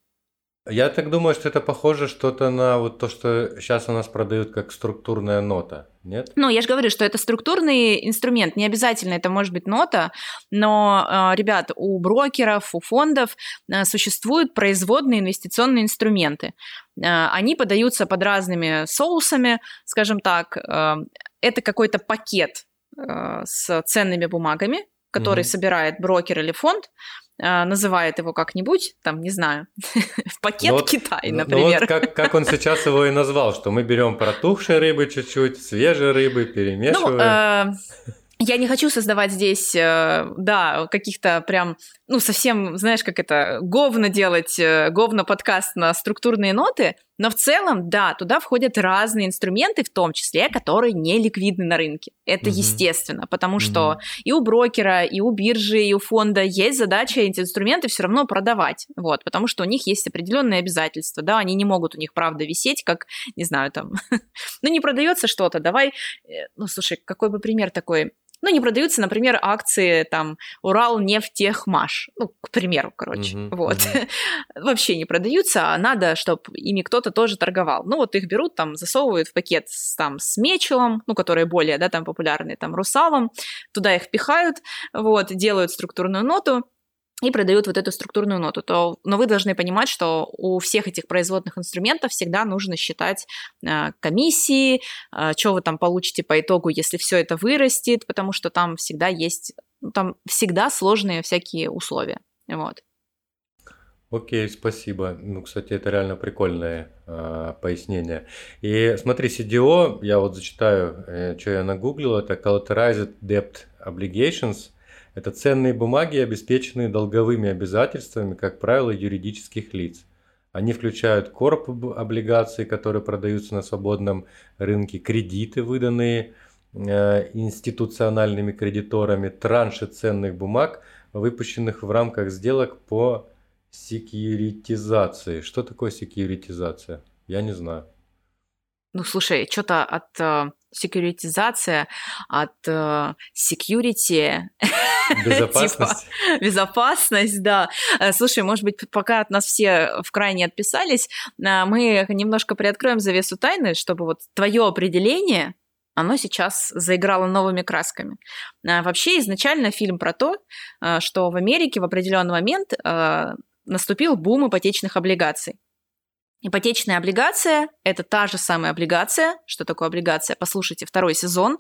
Я так думаю, что это похоже что-то на вот то, что сейчас у нас продают как структурная нота, нет? Ну, я же говорю, что это структурный инструмент. Не обязательно это может быть нота, но, э, ребят, у брокеров, у фондов э, существуют производные инвестиционные инструменты. Э, Они подаются под разными соусами, скажем так. Это какой-то пакет с ценными бумагами, который Мгм. собирает брокер или фонд, называет его как-нибудь, там, не знаю, в пакет Ну вот- Китай, Ну, например. вот как, как он сейчас его и назвал, что мы берем протухшей рыбы чуть-чуть, свежей рыбы, Ну, перемешиваем. э, я не хочу создавать здесь, э, да, каких-то прям, ну, совсем, знаешь, как это, говно делать, э, говно-подкаст на структурные ноты, но в целом, да, туда входят разные инструменты, в том числе, которые не ликвидны на рынке. Это Мгм. естественно, потому Мгм. что и у брокера, и у биржи, и у фонда есть задача эти инструменты все равно продавать, вот, потому что у них есть определенные обязательства, да, они не могут у них, правда, висеть, как, не знаю, там, ну, не продается что-то, давай, э, ну, слушай, какой бы пример такой, ну, не продаются, например, акции там Урал нефтехмаш, ну, к примеру, короче, Мгм, вот, вообще не продаются, а надо, чтобы ими кто-то тоже торговал. Ну, вот их берут, там, засовывают в пакет с, там, с мечелом, ну, которые более, да, там, популярные, там, русалом, туда их пихают, вот, делают структурную ноту, и продают вот эту структурную ноту, то, но вы должны понимать, что у всех этих производных инструментов всегда нужно считать э, комиссии, э, что вы там получите по итогу, если все это вырастет, потому что там всегда есть, ну, там всегда сложные всякие условия, вот. Окей, спасибо. Ну, кстати, это реально прикольное а, пояснение. И смотри, CDO, я вот зачитаю, что я нагуглил, это Collateralized Debt Obligations. Это ценные бумаги, обеспеченные долговыми обязательствами, как правило, юридических лиц. Они включают корп облигации, которые продаются на свободном рынке, кредиты, выданные э, институциональными кредиторами, транши ценных бумаг, выпущенных в рамках сделок по секьюритизации. Что такое секьюритизация? Я не знаю. Ну, слушай, что-то от э, секьюритизация, от э, security, Безопасность. типа, безопасность, да. Э, Слушай, может быть, пока от нас все в крайне отписались, э, мы немножко приоткроем завесу тайны, чтобы вот твое определение, оно сейчас заиграло новыми красками. Э, Вообще, изначально фильм про то, что в Америке в определенный момент наступил бум ипотечных облигаций. Ипотечная облигация – это та же самая облигация, что такое облигация, послушайте, второй сезон,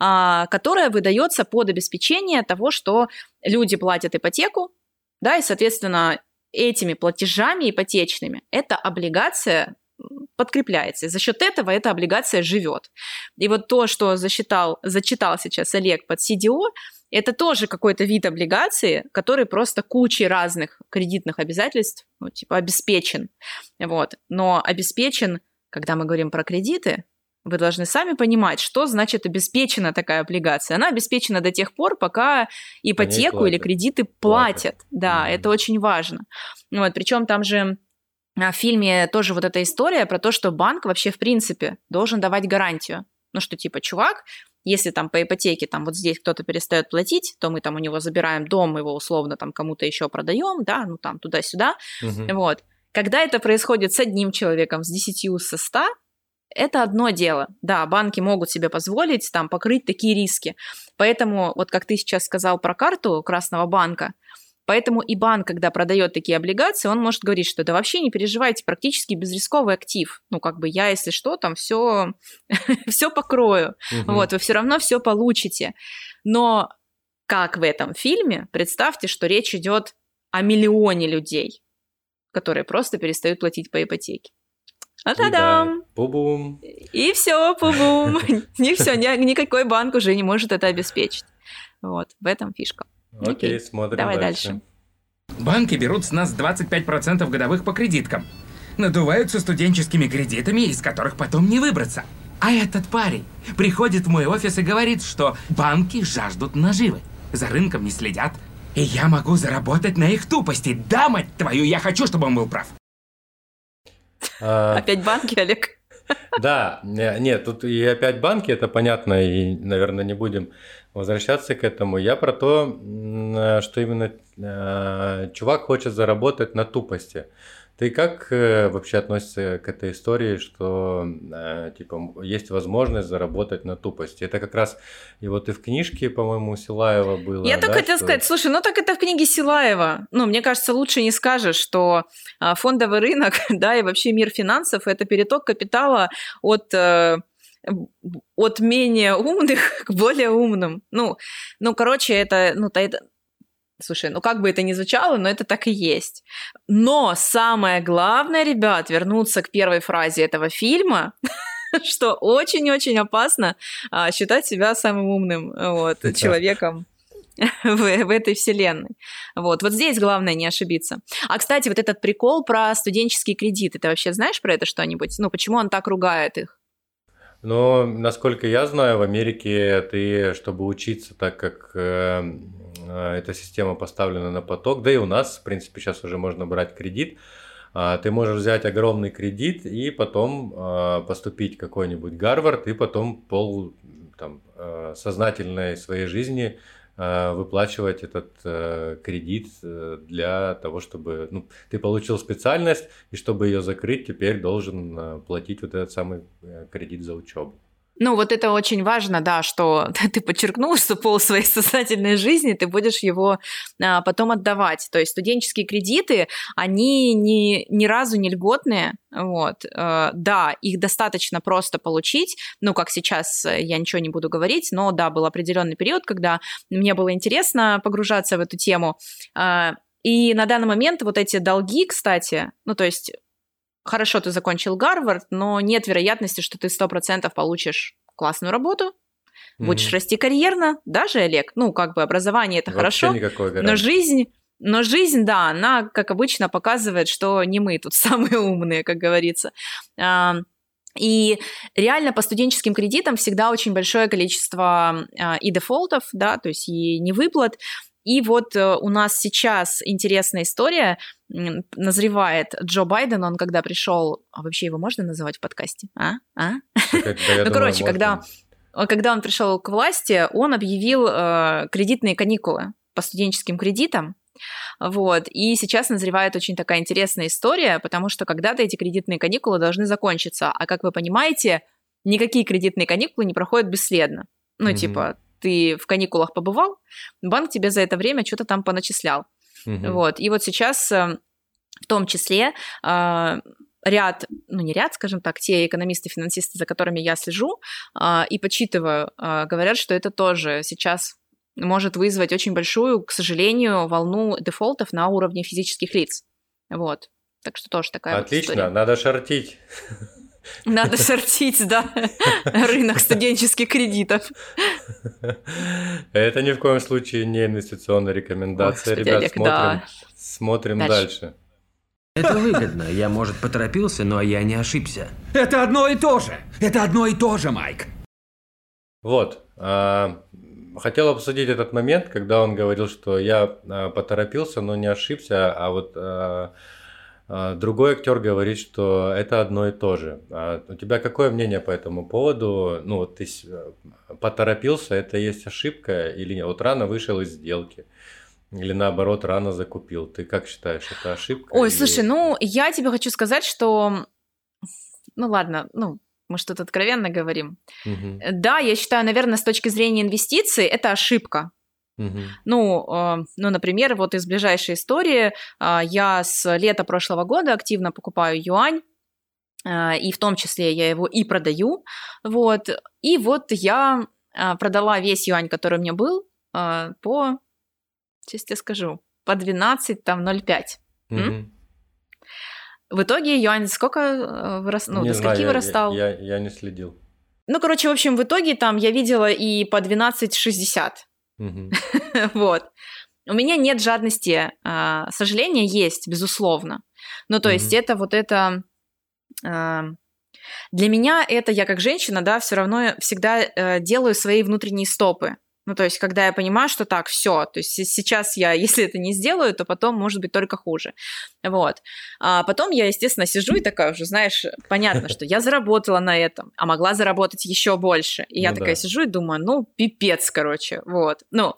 а, которая выдается под обеспечение того, что люди платят ипотеку, да, и, соответственно, этими платежами ипотечными эта облигация подкрепляется. И за счет этого эта облигация живет. И вот то, что засчитал, зачитал сейчас Олег под CDO, это тоже какой-то вид облигации, который просто кучей разных кредитных обязательств, ну, типа, обеспечен. Вот. Но обеспечен, когда мы говорим про кредиты, вы должны сами понимать, что значит обеспечена такая облигация. Она обеспечена до тех пор, пока ипотеку или платят. кредиты платят. Да, это очень важно. Вот, причем там же а, в фильме тоже вот эта история про то, что банк вообще в принципе должен давать гарантию. Ну что типа, чувак, если там по ипотеке там вот здесь кто-то перестает платить, то мы там у него забираем дом, его условно там кому-то еще продаем, да, ну там туда-сюда. Угу. Вот. Когда это происходит с одним человеком, с десятью, со ста, это одно дело. Да, банки могут себе позволить там покрыть такие риски. Поэтому, вот как ты сейчас сказал про карту Красного банка, Поэтому и банк, когда продает такие облигации, он может говорить, что да вообще не переживайте, практически безрисковый актив. Ну, как бы я, если что, там все, все покрою. Угу. Вот, вы все равно все получите. Но как в этом фильме, представьте, что речь идет о миллионе людей, которые просто перестают платить по ипотеке. А та-дам! Пу-бум! И все, пу-бум! Не все, никакой банк уже не может это обеспечить. Вот, в этом фишка. Окей, Окей. смотрим Давай дальше. дальше. Банки берут с нас 25% годовых по кредиткам. Надуваются студенческими кредитами, из которых потом не выбраться. А этот парень приходит в мой офис и говорит, что банки жаждут наживы. За рынком не следят. И я могу заработать на их тупости. Да, мать твою, я хочу, чтобы он был прав. А, Опять банки, Олег? Да, нет, тут и опять банки, это понятно, и, наверное, не будем возвращаться к этому. Я про то, что именно э, чувак хочет заработать на тупости. Ты как э, вообще относишься к этой истории, что э, типа есть возможность заработать на тупости? Это как раз и вот и в книжке, по-моему, Силаева было. Я да, только хотела что... сказать, слушай, ну так это в книге Силаева. Ну, мне кажется, лучше не скажешь, что э, фондовый рынок, да, и вообще мир финансов – это переток капитала от э, от менее умных к более умным. Ну, ну короче, это, ну, это, Слушай, ну как бы это ни звучало, но это так и есть. Но самое главное, ребят, вернуться к первой фразе этого фильма, что очень-очень опасно а, считать себя самым умным вот, человеком. В, в этой вселенной. Вот. вот здесь главное не ошибиться. А, кстати, вот этот прикол про студенческий кредит, ты вообще знаешь про это что-нибудь? Ну, почему он так ругает их? Ну, насколько я знаю, в Америке ты, чтобы учиться, так как э, Э, эта система поставлена на поток. Да и у нас, в принципе, сейчас уже можно брать кредит. А, ты можешь взять огромный кредит и потом а, поступить в какой-нибудь Гарвард и потом пол там, э, сознательной своей жизни э, выплачивать этот кредит для того, чтобы ну, ты получил специальность, и чтобы ее закрыть, теперь должен платить вот этот самый кредит за учебу. Ну, вот это очень важно, да, что ты подчеркнул, что пол своей сознательной жизни ты будешь его а, потом отдавать. То есть студенческие кредиты, они ни, ни разу не льготные, вот. Э, да, их достаточно просто получить, ну, как сейчас э, я ничего не буду говорить, но да, был определенный период, когда мне было интересно погружаться в эту тему. Э, и на данный момент вот эти долги, кстати, ну, то есть хорошо, ты закончил Гарвард, но нет вероятности, что ты 100% получишь классную работу, будешь mm-hmm. расти карьерно, даже, Олег, ну, как бы образование это Вообще хорошо, но жизнь... Но жизнь, да, она, как обычно, показывает, что не мы тут самые умные, как говорится. И реально по студенческим кредитам всегда очень большое количество а, и дефолтов, да, то есть и невыплат. И вот э, у нас сейчас интересная история назревает Джо Байден, он когда пришел, а вообще его можно называть в подкасте? А? А? Ну, короче, когда когда он пришел к власти, он объявил э, кредитные каникулы по студенческим кредитам. Вот. И сейчас назревает очень такая интересная история, потому что когда-то эти кредитные каникулы должны закончиться. А как вы понимаете, никакие кредитные каникулы не проходят бесследно. Ну, mm-hmm. типа, ты в каникулах побывал, банк тебе за это время что-то там поначислял. Угу. Вот. И вот сейчас э, в том числе э, ряд, ну не ряд, скажем так, те экономисты-финансисты, за которыми я слежу э, и почитываю, говорят, что это тоже сейчас может вызвать очень большую, к сожалению, волну дефолтов на уровне физических лиц. Вот. Так что тоже такая Отлично, вот история. надо шортить. Надо сортить, да, рынок студенческих кредитов. Это ни в коем случае не инвестиционная рекомендация. Ой, Ребят, Олег, смотрим, да. смотрим дальше. дальше. Это выгодно. Я, может, поторопился, но я не ошибся. Это одно и то же. Это одно и то же, Майк. Вот. А, хотел обсудить этот момент, когда он говорил, что я а, поторопился, но не ошибся, а вот А другой актер говорит, что это одно и то же. А у тебя какое мнение по этому поводу? Ну, вот ты э, поторопился, это есть ошибка или нет? Вот рано вышел из сделки. Или наоборот, рано закупил. Ты как считаешь, это ошибка? Ой, или... слушай, ну, я тебе хочу сказать, что... Ну, ладно, ну, мы что-то откровенно говорим. Угу. Да, я считаю, наверное, с точки зрения инвестиций, это ошибка. Угу. Ну, э, ну, например, вот из ближайшей истории э, я с лета прошлого года активно покупаю юань, э, и в том числе я его и продаю, вот. И вот я продала весь юань, который у меня был, по, сейчас тебе скажу, по 12, там, 0,5. Угу. М? В итоге юань сколько э, вырос, ну, не до знаю, скольки я- вырастал? Я, я, я не следил. Ну, короче, в общем, в итоге там я видела и по 12,60. Вот. У меня нет жадности. а, Сожаление есть, безусловно. Ну, то есть это вот это... а, Для меня это, я как женщина, да, все равно всегда э, делаю свои внутренние стопы. Ну, то есть, когда я понимаю, что так, все, то есть се- сейчас я, если это не сделаю, то потом может быть только хуже. Вот. А потом я, естественно, сижу и такая уже, знаешь, понятно, что я заработала на этом, а могла заработать еще больше. И я Ну такая да. сижу и думаю, ну, пипец, короче, вот. Ну,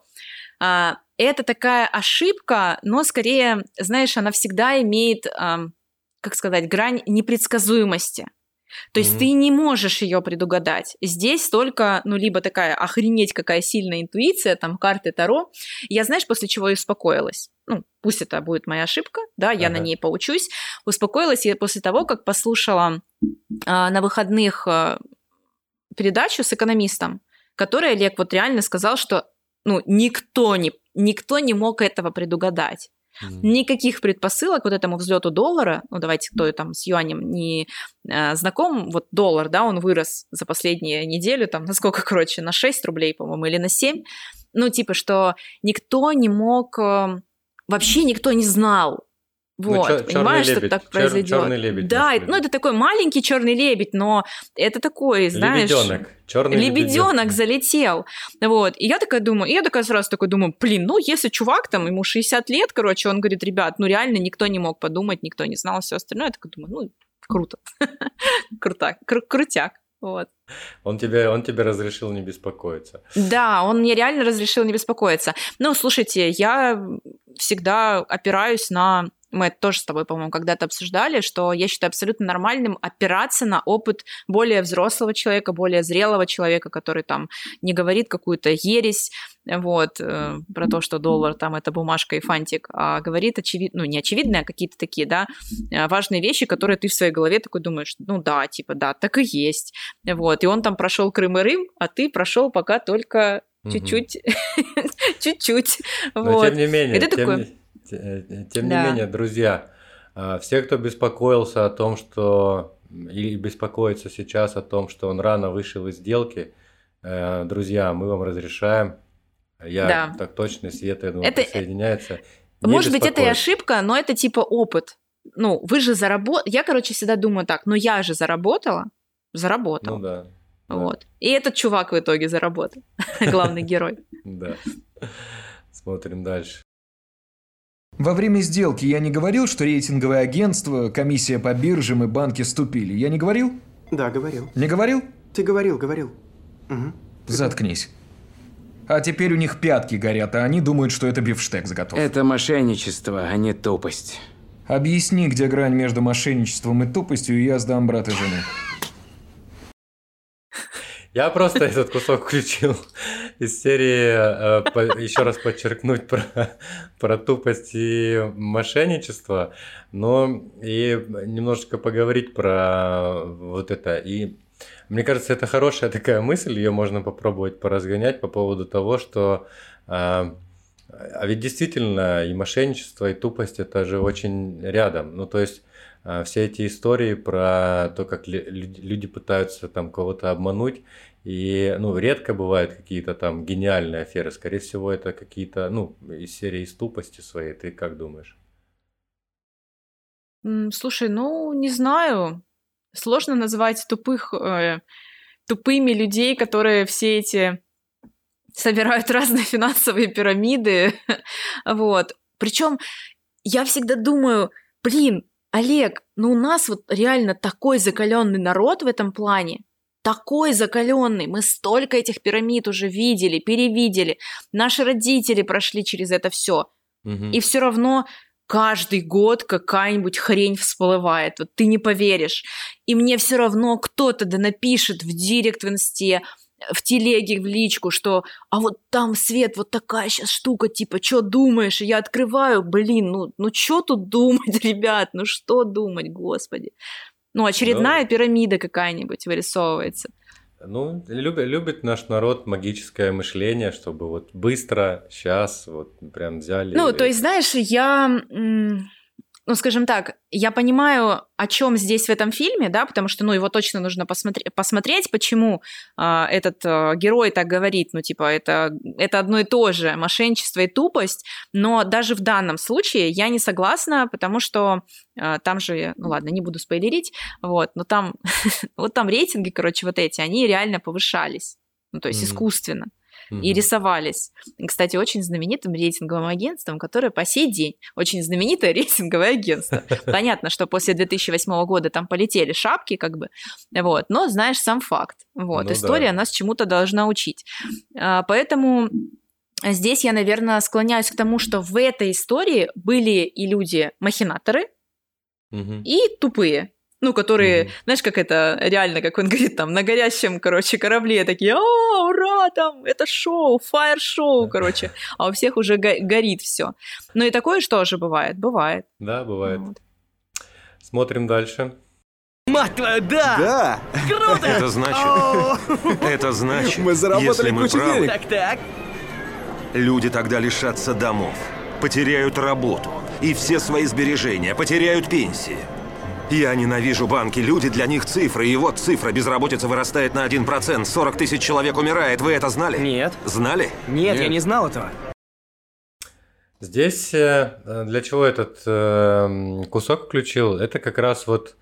а, это такая ошибка, но скорее, знаешь, она всегда имеет, ам, как сказать, грань непредсказуемости. То есть Мгм. ты не можешь ее предугадать. Здесь только, ну, либо такая охренеть какая сильная интуиция, там, карты Таро. Я, знаешь, после чего и успокоилась. Ну, пусть это будет моя ошибка, да, я на Ага. ней поучусь. Успокоилась я после того, как послушала а, на выходных а, передачу с экономистом, который Олег вот реально сказал, что ну, никто не, никто не мог этого предугадать. Мгм. Никаких предпосылок вот этому взлету доллара, ну давайте, кто там с юанем не э, знаком, вот доллар, да, он вырос за последнюю неделю, там, на сколько, короче, на 6 рублей, по-моему, или на 7, ну, типа, что никто не мог, э, вообще никто не знал, вот, чё- чёрный понимаешь, что лебедь, так чёр- произойдет. чёрный лебедь, Да, ну это такой маленький черный лебедь, но это такой, знаешь... Лебеденок. Черный Лебеденок залетел. Вот. И я такая думаю, и я такая сразу такой думаю, блин, ну если чувак там, ему 60 лет, короче, он говорит, ребят, ну реально никто не мог подумать, никто не знал, все остальное. Я такая думаю, ну, круто. Круто. Кру- Крутяк. Вот. Он тебе, он тебе разрешил не беспокоиться. Да, он мне реально разрешил не беспокоиться. Ну, слушайте, я всегда опираюсь на... Мы это тоже с тобой, по-моему, когда-то обсуждали, что я считаю абсолютно нормальным опираться на опыт более взрослого человека, более зрелого человека, который там не говорит какую-то ересь, вот, э, про то, что доллар там это бумажка и фантик, а говорит очевидно, ну, не очевидные, а какие-то такие, да, э, важные вещи, которые ты в своей голове такой думаешь, ну да, типа, да, так и есть. Вот, и он там прошел Крым и Рим, а ты прошел пока только чуть-чуть, чуть-чуть. Но Вот. тем не менее, И ты такой, тем Да. не менее, друзья, а, все, кто беспокоился о том, что и беспокоится сейчас о том, что он рано вышел из сделки, э, друзья, мы вам разрешаем. Я Да. так точно, Света, я думаю, Это- присоединяется. Не Может быть, это и ошибка, но это типа опыт. Ну, вы же заработали... Я, короче, всегда думаю так, ну я же заработала, заработала. Ну да. да, Вот. И этот чувак в итоге заработал. Главный герой. Да. Смотрим дальше. Во время сделки я не говорил, что рейтинговое агентство, комиссия по биржам и банки ступили. Я не говорил? Да, говорил. Не говорил? Ты говорил, говорил. Мгм. Заткнись. А теперь у них пятки горят, а они думают, что это бифштекс готов. Это мошенничество, а не тупость. Объясни, где грань между мошенничеством и тупостью, и я сдам брата жены. Я просто этот кусок включил из серии э, еще раз подчеркнуть про, про тупость и мошенничество, но и немножечко поговорить про вот это. И мне кажется, это хорошая такая мысль, ее можно попробовать поразгонять по поводу того, что а, а ведь действительно и мошенничество, и тупость это же очень рядом. Ну, то есть все эти истории про то, как лю- лю- люди пытаются там кого-то обмануть, и, ну, редко бывают какие-то там гениальные аферы. Скорее всего, это какие-то, ну, из серии из тупости своей. Ты как думаешь? Слушай, ну, не знаю. Сложно назвать тупых, э, тупыми людей, которые все эти собирают разные финансовые пирамиды. Вот. Причем я всегда думаю, блин, Олег, ну у нас вот реально такой закаленный народ в этом плане, такой закаленный. Мы столько этих пирамид уже видели, перевидели. Наши родители прошли через это все. Угу. И все равно каждый год какая-нибудь хрень всплывает. Вот ты не поверишь. И мне все равно кто-то да напишет в директ в инсте, в телеге, в личку, что а вот там, Свет, вот такая сейчас штука, типа, что думаешь? И я открываю, блин, ну, ну что тут думать, ребят, ну что думать, господи. Ну, очередная Ну. пирамида какая-нибудь вырисовывается. Ну, любит, любит наш народ магическое мышление, чтобы вот быстро, сейчас, вот прям взяли. Ну, и- то есть, знаешь, я, ну, скажем так, я понимаю, о чем здесь в этом фильме, да, потому что, ну, его точно нужно посмотреть, посмотреть почему а, этот а, герой так говорит, ну, типа, это, это одно и то же, мошенничество и тупость, но даже в данном случае я не согласна, потому что а, там же, ну, ладно, не буду спойлерить, вот, но там, вот там рейтинги, короче, вот эти, они реально повышались, ну, то есть Мгм. искусственно и Мгм. рисовались. И, Кстати, очень знаменитым рейтинговым агентством, которое по сей день очень знаменитое рейтинговое агентство. Понятно, что после 2008 года там полетели шапки, как бы, вот, но знаешь сам факт. Вот, Ну история да. нас чему-то должна учить. А, Поэтому здесь я, наверное, склоняюсь к тому, что в этой истории были и люди-махинаторы, Мгм. и тупые. Ну, которые, знаешь, как это реально, как он говорит, там, на горящем, короче, корабле такие, а, ура, там, это шоу, фаер-шоу, короче, а у всех уже го- горит все. Ну и такое что же бывает? Бывает. Да, бывает. Смотрим дальше. Мать твою, да! Да! Круто! Это значит... Это значит, Мы заработали если мы кучу правы, денег. Так-так. люди тогда лишатся домов, потеряют работу и все свои сбережения, потеряют пенсии. Я ненавижу банки, люди для них цифры, и вот цифра безработицы вырастает на 1%, 40 тысяч человек умирает, вы это знали? Нет. Знали? Нет, я не знал этого. Здесь э, для чего этот э, кусок включил? Это как раз вот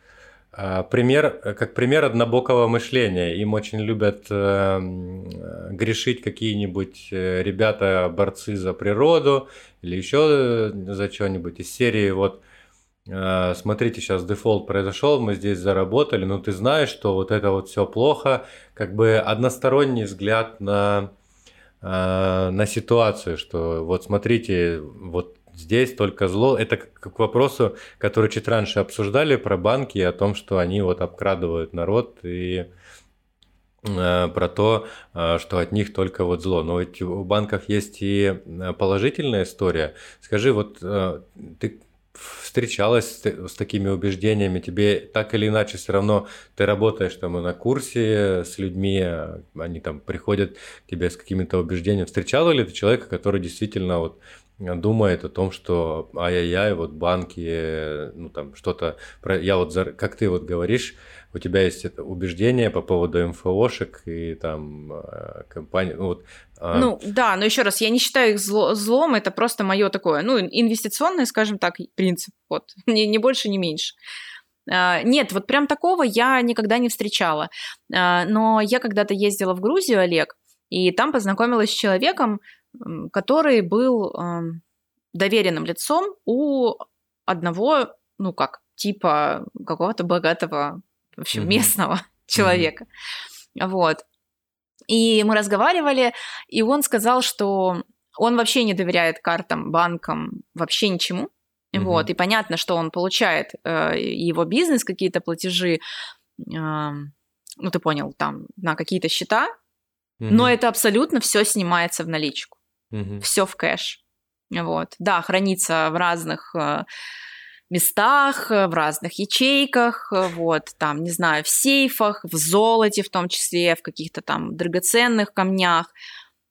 э, пример, как пример однобокого мышления. Им очень любят грешить какие-нибудь ребята, борцы за природу или еще за что-нибудь из серии вот смотрите, сейчас дефолт произошел, мы здесь заработали, но ты знаешь, что вот это вот все плохо, как бы односторонний взгляд на э, на ситуацию, что вот смотрите, вот здесь только зло. Это к к вопросу, который чуть раньше обсуждали про банки, о том, что они вот обкрадывают народ и э, про то, э, что от них только вот зло. Но ведь у банков есть и э, положительная история. Скажи, вот э, ты встречалась с, такими убеждениями, тебе так или иначе все равно ты работаешь там и на курсе с людьми, а они там приходят к тебе с какими-то убеждениями. Встречала ли ты человека, который действительно вот думает о том, что ай-яй-яй, вот банки, э, ну там что-то, я вот, как ты вот говоришь, у тебя есть это убеждение по поводу МФОшек и там э, компаний, ну вот. а, Ну, да, но еще раз, я не считаю их зло- злом, это просто мое такое, ну, инвестиционный, скажем так, принцип, вот, ни, ни больше, ни меньше. А, Нет, вот прям такого я никогда не встречала. А, Но я когда-то ездила в Грузию, Олег, и там познакомилась с человеком, который был эм, доверенным лицом у одного, ну как, типа какого-то богатого, в общем, Мгм. местного человека. Вот. И мы разговаривали, и он сказал, что он вообще не доверяет картам, банкам, вообще ничему. Мгм. Вот, и понятно, что он получает э, его бизнес, какие-то платежи, эм, ну ты понял, там на какие-то счета, но Мгм. это абсолютно все снимается в наличку, Мгм. все в кэш. Вот, да, хранится в разных э, местах, э, в разных ячейках, э, вот, там, не знаю, в сейфах, в золоте в том числе, в каких-то там драгоценных камнях,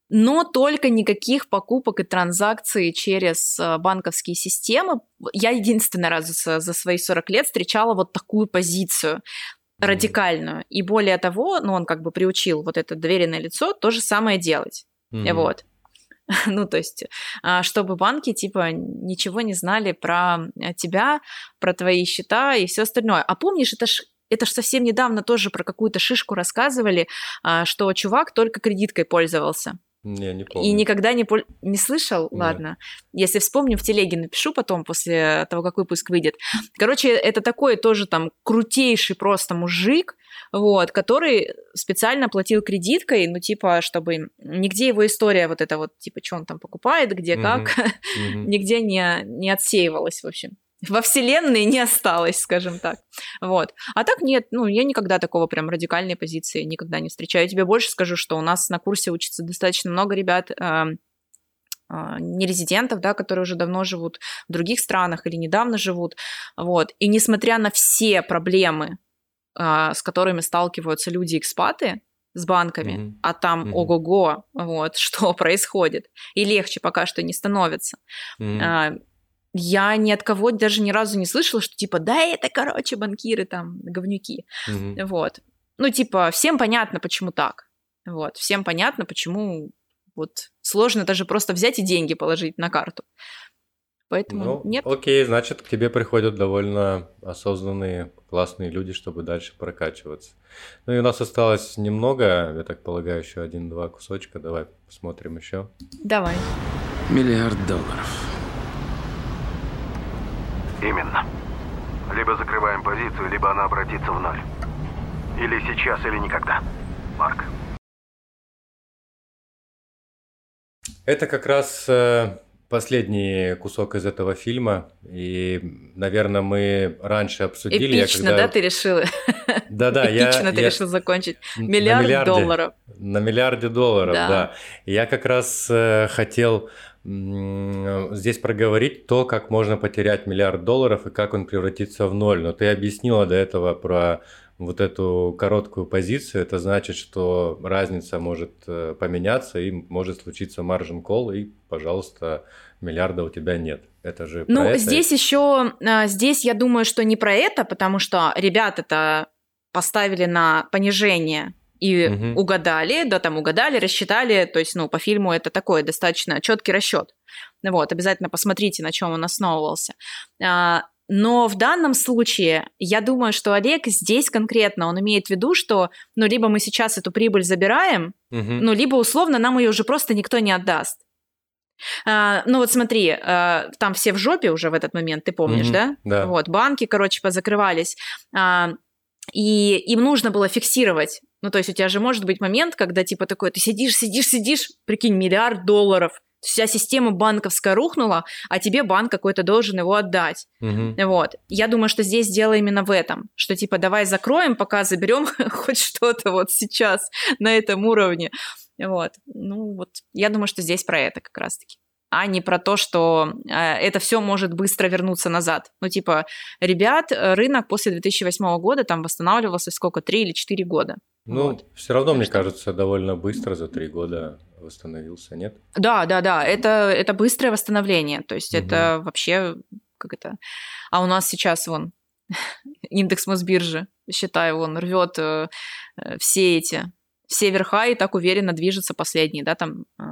но только никаких покупок и транзакций через э, банковские системы. Я единственный раз за, за свои 40 лет встречала вот такую позицию радикальную. И более того, ну, он как бы приучил вот это доверенное лицо то же самое делать. Мгм. Вот. Ну, то есть, а, чтобы банки, типа, ничего не знали про э, тебя, про твои счета и все остальное. А помнишь, это ж это ж совсем недавно тоже про какую-то шишку рассказывали, а, что чувак только кредиткой пользовался. Не, не помню. И никогда не, пол- не слышал? Нет. Ладно. Если вспомню, в телеге напишу потом, после того, как выпуск выйдет. Короче, это такой тоже там крутейший просто мужик, вот, который специально платил кредиткой, ну, типа, чтобы нигде его история вот это вот, типа, что он там покупает, где, как, нигде не, не отсеивалось, в общем. Во вселенной не осталось, скажем так. Вот. А так нет, ну, я никогда такого прям радикальной позиции никогда не встречаю. Я тебе больше скажу, что у нас на курсе учится достаточно много ребят, эм, а, нерезидентов, да, которые уже давно живут в других странах или недавно живут, вот, и несмотря на все проблемы, а, с которыми сталкиваются люди-экспаты с банками, Мгм. а там Мгм. ого-го, вот, что происходит, и легче пока что не становится. Мгм. Я ни от кого даже ни разу не слышала, что типа, да, это, короче, банкиры там, говнюки. Мгм. Вот. Ну, типа, всем понятно, почему так. Вот. Всем понятно, почему вот сложно даже просто взять и деньги положить на карту. Поэтому Ну, нет. окей, значит, к тебе приходят довольно осознанные, классные люди, чтобы дальше прокачиваться. Ну и у нас осталось немного, я так полагаю, еще один-два кусочка. Давай посмотрим еще. Давай. Миллиард долларов. Именно. Либо закрываем позицию, либо она обратится в ноль. Или сейчас, или никогда. Марк. Это как раз э, последний кусок из этого фильма. И, наверное, мы раньше обсудили. я Эпично, когда- да, ты решил? Да-да, я- Эпично ты я- решил закончить. На Миллиард миллиарде. долларов. На миллиарде долларов, Да. да. Я как раз э, хотел здесь проговорить то, как можно потерять миллиард долларов и как он превратится в ноль. Но ты объяснила до этого про вот эту короткую позицию. Это значит, что разница может э, поменяться и может случиться маржин кол, и, пожалуйста, миллиарда у тебя нет. Это же Ну, это. здесь еще, а, здесь я думаю, что не про это, потому что ребята-то поставили на понижение и Мгм. угадали, да, там угадали, рассчитали, то есть, ну, по фильму это такой достаточно четкий расчет. Вот, обязательно посмотрите, на чем он основывался. А, Но в данном случае, я думаю, что Олег здесь конкретно, он имеет в виду, что, ну, либо мы сейчас эту прибыль забираем, Мгм. ну, либо условно нам ее уже просто никто не отдаст. А, ну вот смотри, а, там все в жопе уже в этот момент, ты помнишь, Мгм, да? да. Вот, банки, короче, позакрывались. А, и им нужно было фиксировать. Ну, то есть у тебя же может быть момент, когда типа такой, ты сидишь, сидишь, сидишь, прикинь, миллиард долларов, вся система банковская рухнула, а тебе банк какой-то должен его отдать. Мгм. Вот. Я думаю, что здесь дело именно в этом, что типа давай закроем, пока заберем хоть что-то вот сейчас на этом уровне. Вот. Ну вот, я думаю, что здесь про это как раз-таки а не про то, что э, это все может быстро вернуться назад. Ну, типа, ребят, э, рынок после 2008 года там восстанавливался сколько, 3 или 4 года. Ну, все равно, мне кажется, довольно быстро за три года восстановился, нет? Да, да, да, это, это быстрое восстановление, то есть Мгм. это вообще, как это... А у нас сейчас, вон, индекс Мосбиржи, считай, он рвет э, э, все эти, все верха и так уверенно движется последний, да, там, э,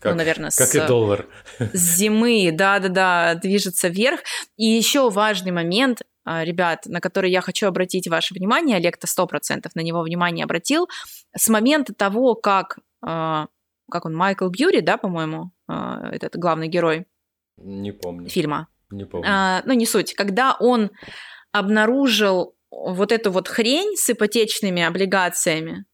Как, ну, наверное, как с, и доллар. с зимы, да-да-да, движется вверх. И еще важный момент, ребят, на который я хочу обратить ваше внимание, Олег-то 100% на него внимание обратил, с момента того, как, а, как он, Майкл Бьюри, да, по-моему, а, этот главный герой Не помню. фильма, Не помню. а, ну, не суть, когда он обнаружил вот эту вот хрень с ипотечными облигациями,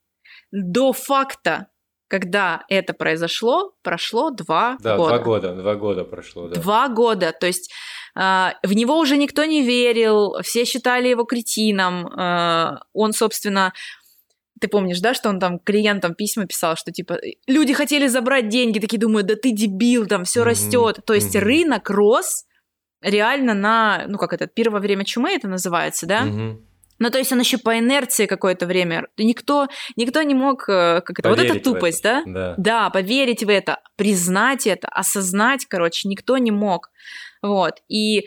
до факта, когда это произошло, прошло два да, года. два года, два года прошло, да. Два года. То есть а, в него уже никто не верил, все считали его кретином. А, он, собственно, ты помнишь, да, что он там клиентам письма писал, что типа люди хотели забрать деньги, такие думают, да ты дебил, там все Мгм, растет. То есть мгм. рынок рос реально на, ну как это, первое время чумы это называется, да? Мгм. Ну, то есть он еще по инерции какое-то время. Никто, никто не мог, э, как это, вот Поверить эта в тупость, это, да? да. Да, поверить в это, признать это, осознать, короче, никто не мог. Вот. И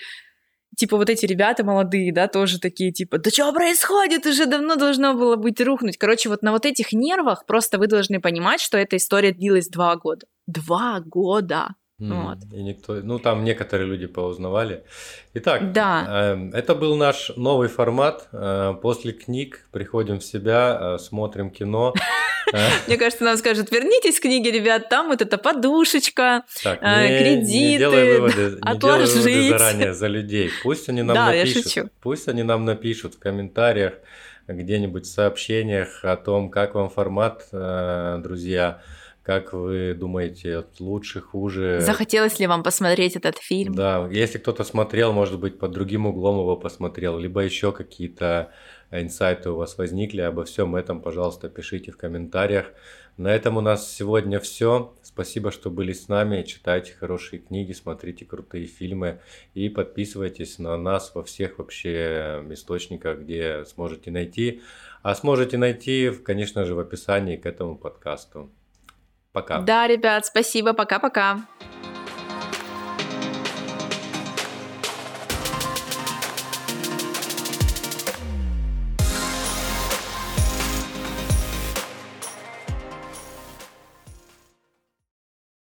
типа вот эти ребята молодые, да, тоже такие, типа, да что происходит, уже давно должно было быть рухнуть. Короче, вот на вот этих нервах просто вы должны понимать, что эта история длилась два года. Два года. Вот. И никто, ну там некоторые люди поузнавали. Итак, Да. э, это был наш новый формат. Э, После книг приходим в себя, э, смотрим кино Мне кажется, нам скажут, вернитесь к книге, ребят, там вот эта подушечка, а, кредиты, отложить. заранее за людей. Пусть они нам напишут. Пусть они нам напишут в комментариях, где-нибудь в сообщениях о том, как вам формат, э, друзья, как вы думаете, лучше, хуже. Захотелось ли вам посмотреть этот фильм? Да, если кто-то смотрел, может быть, под другим углом его посмотрел, либо еще какие-то инсайты у вас возникли, обо всем этом, пожалуйста, пишите в комментариях. На этом у нас сегодня все. Спасибо, что были с нами. Читайте хорошие книги, смотрите крутые фильмы и подписывайтесь на нас во всех вообще источниках, где сможете найти. А сможете найти, конечно же, в описании к этому подкасту. Пока. Да, ребят, спасибо, пока-пока.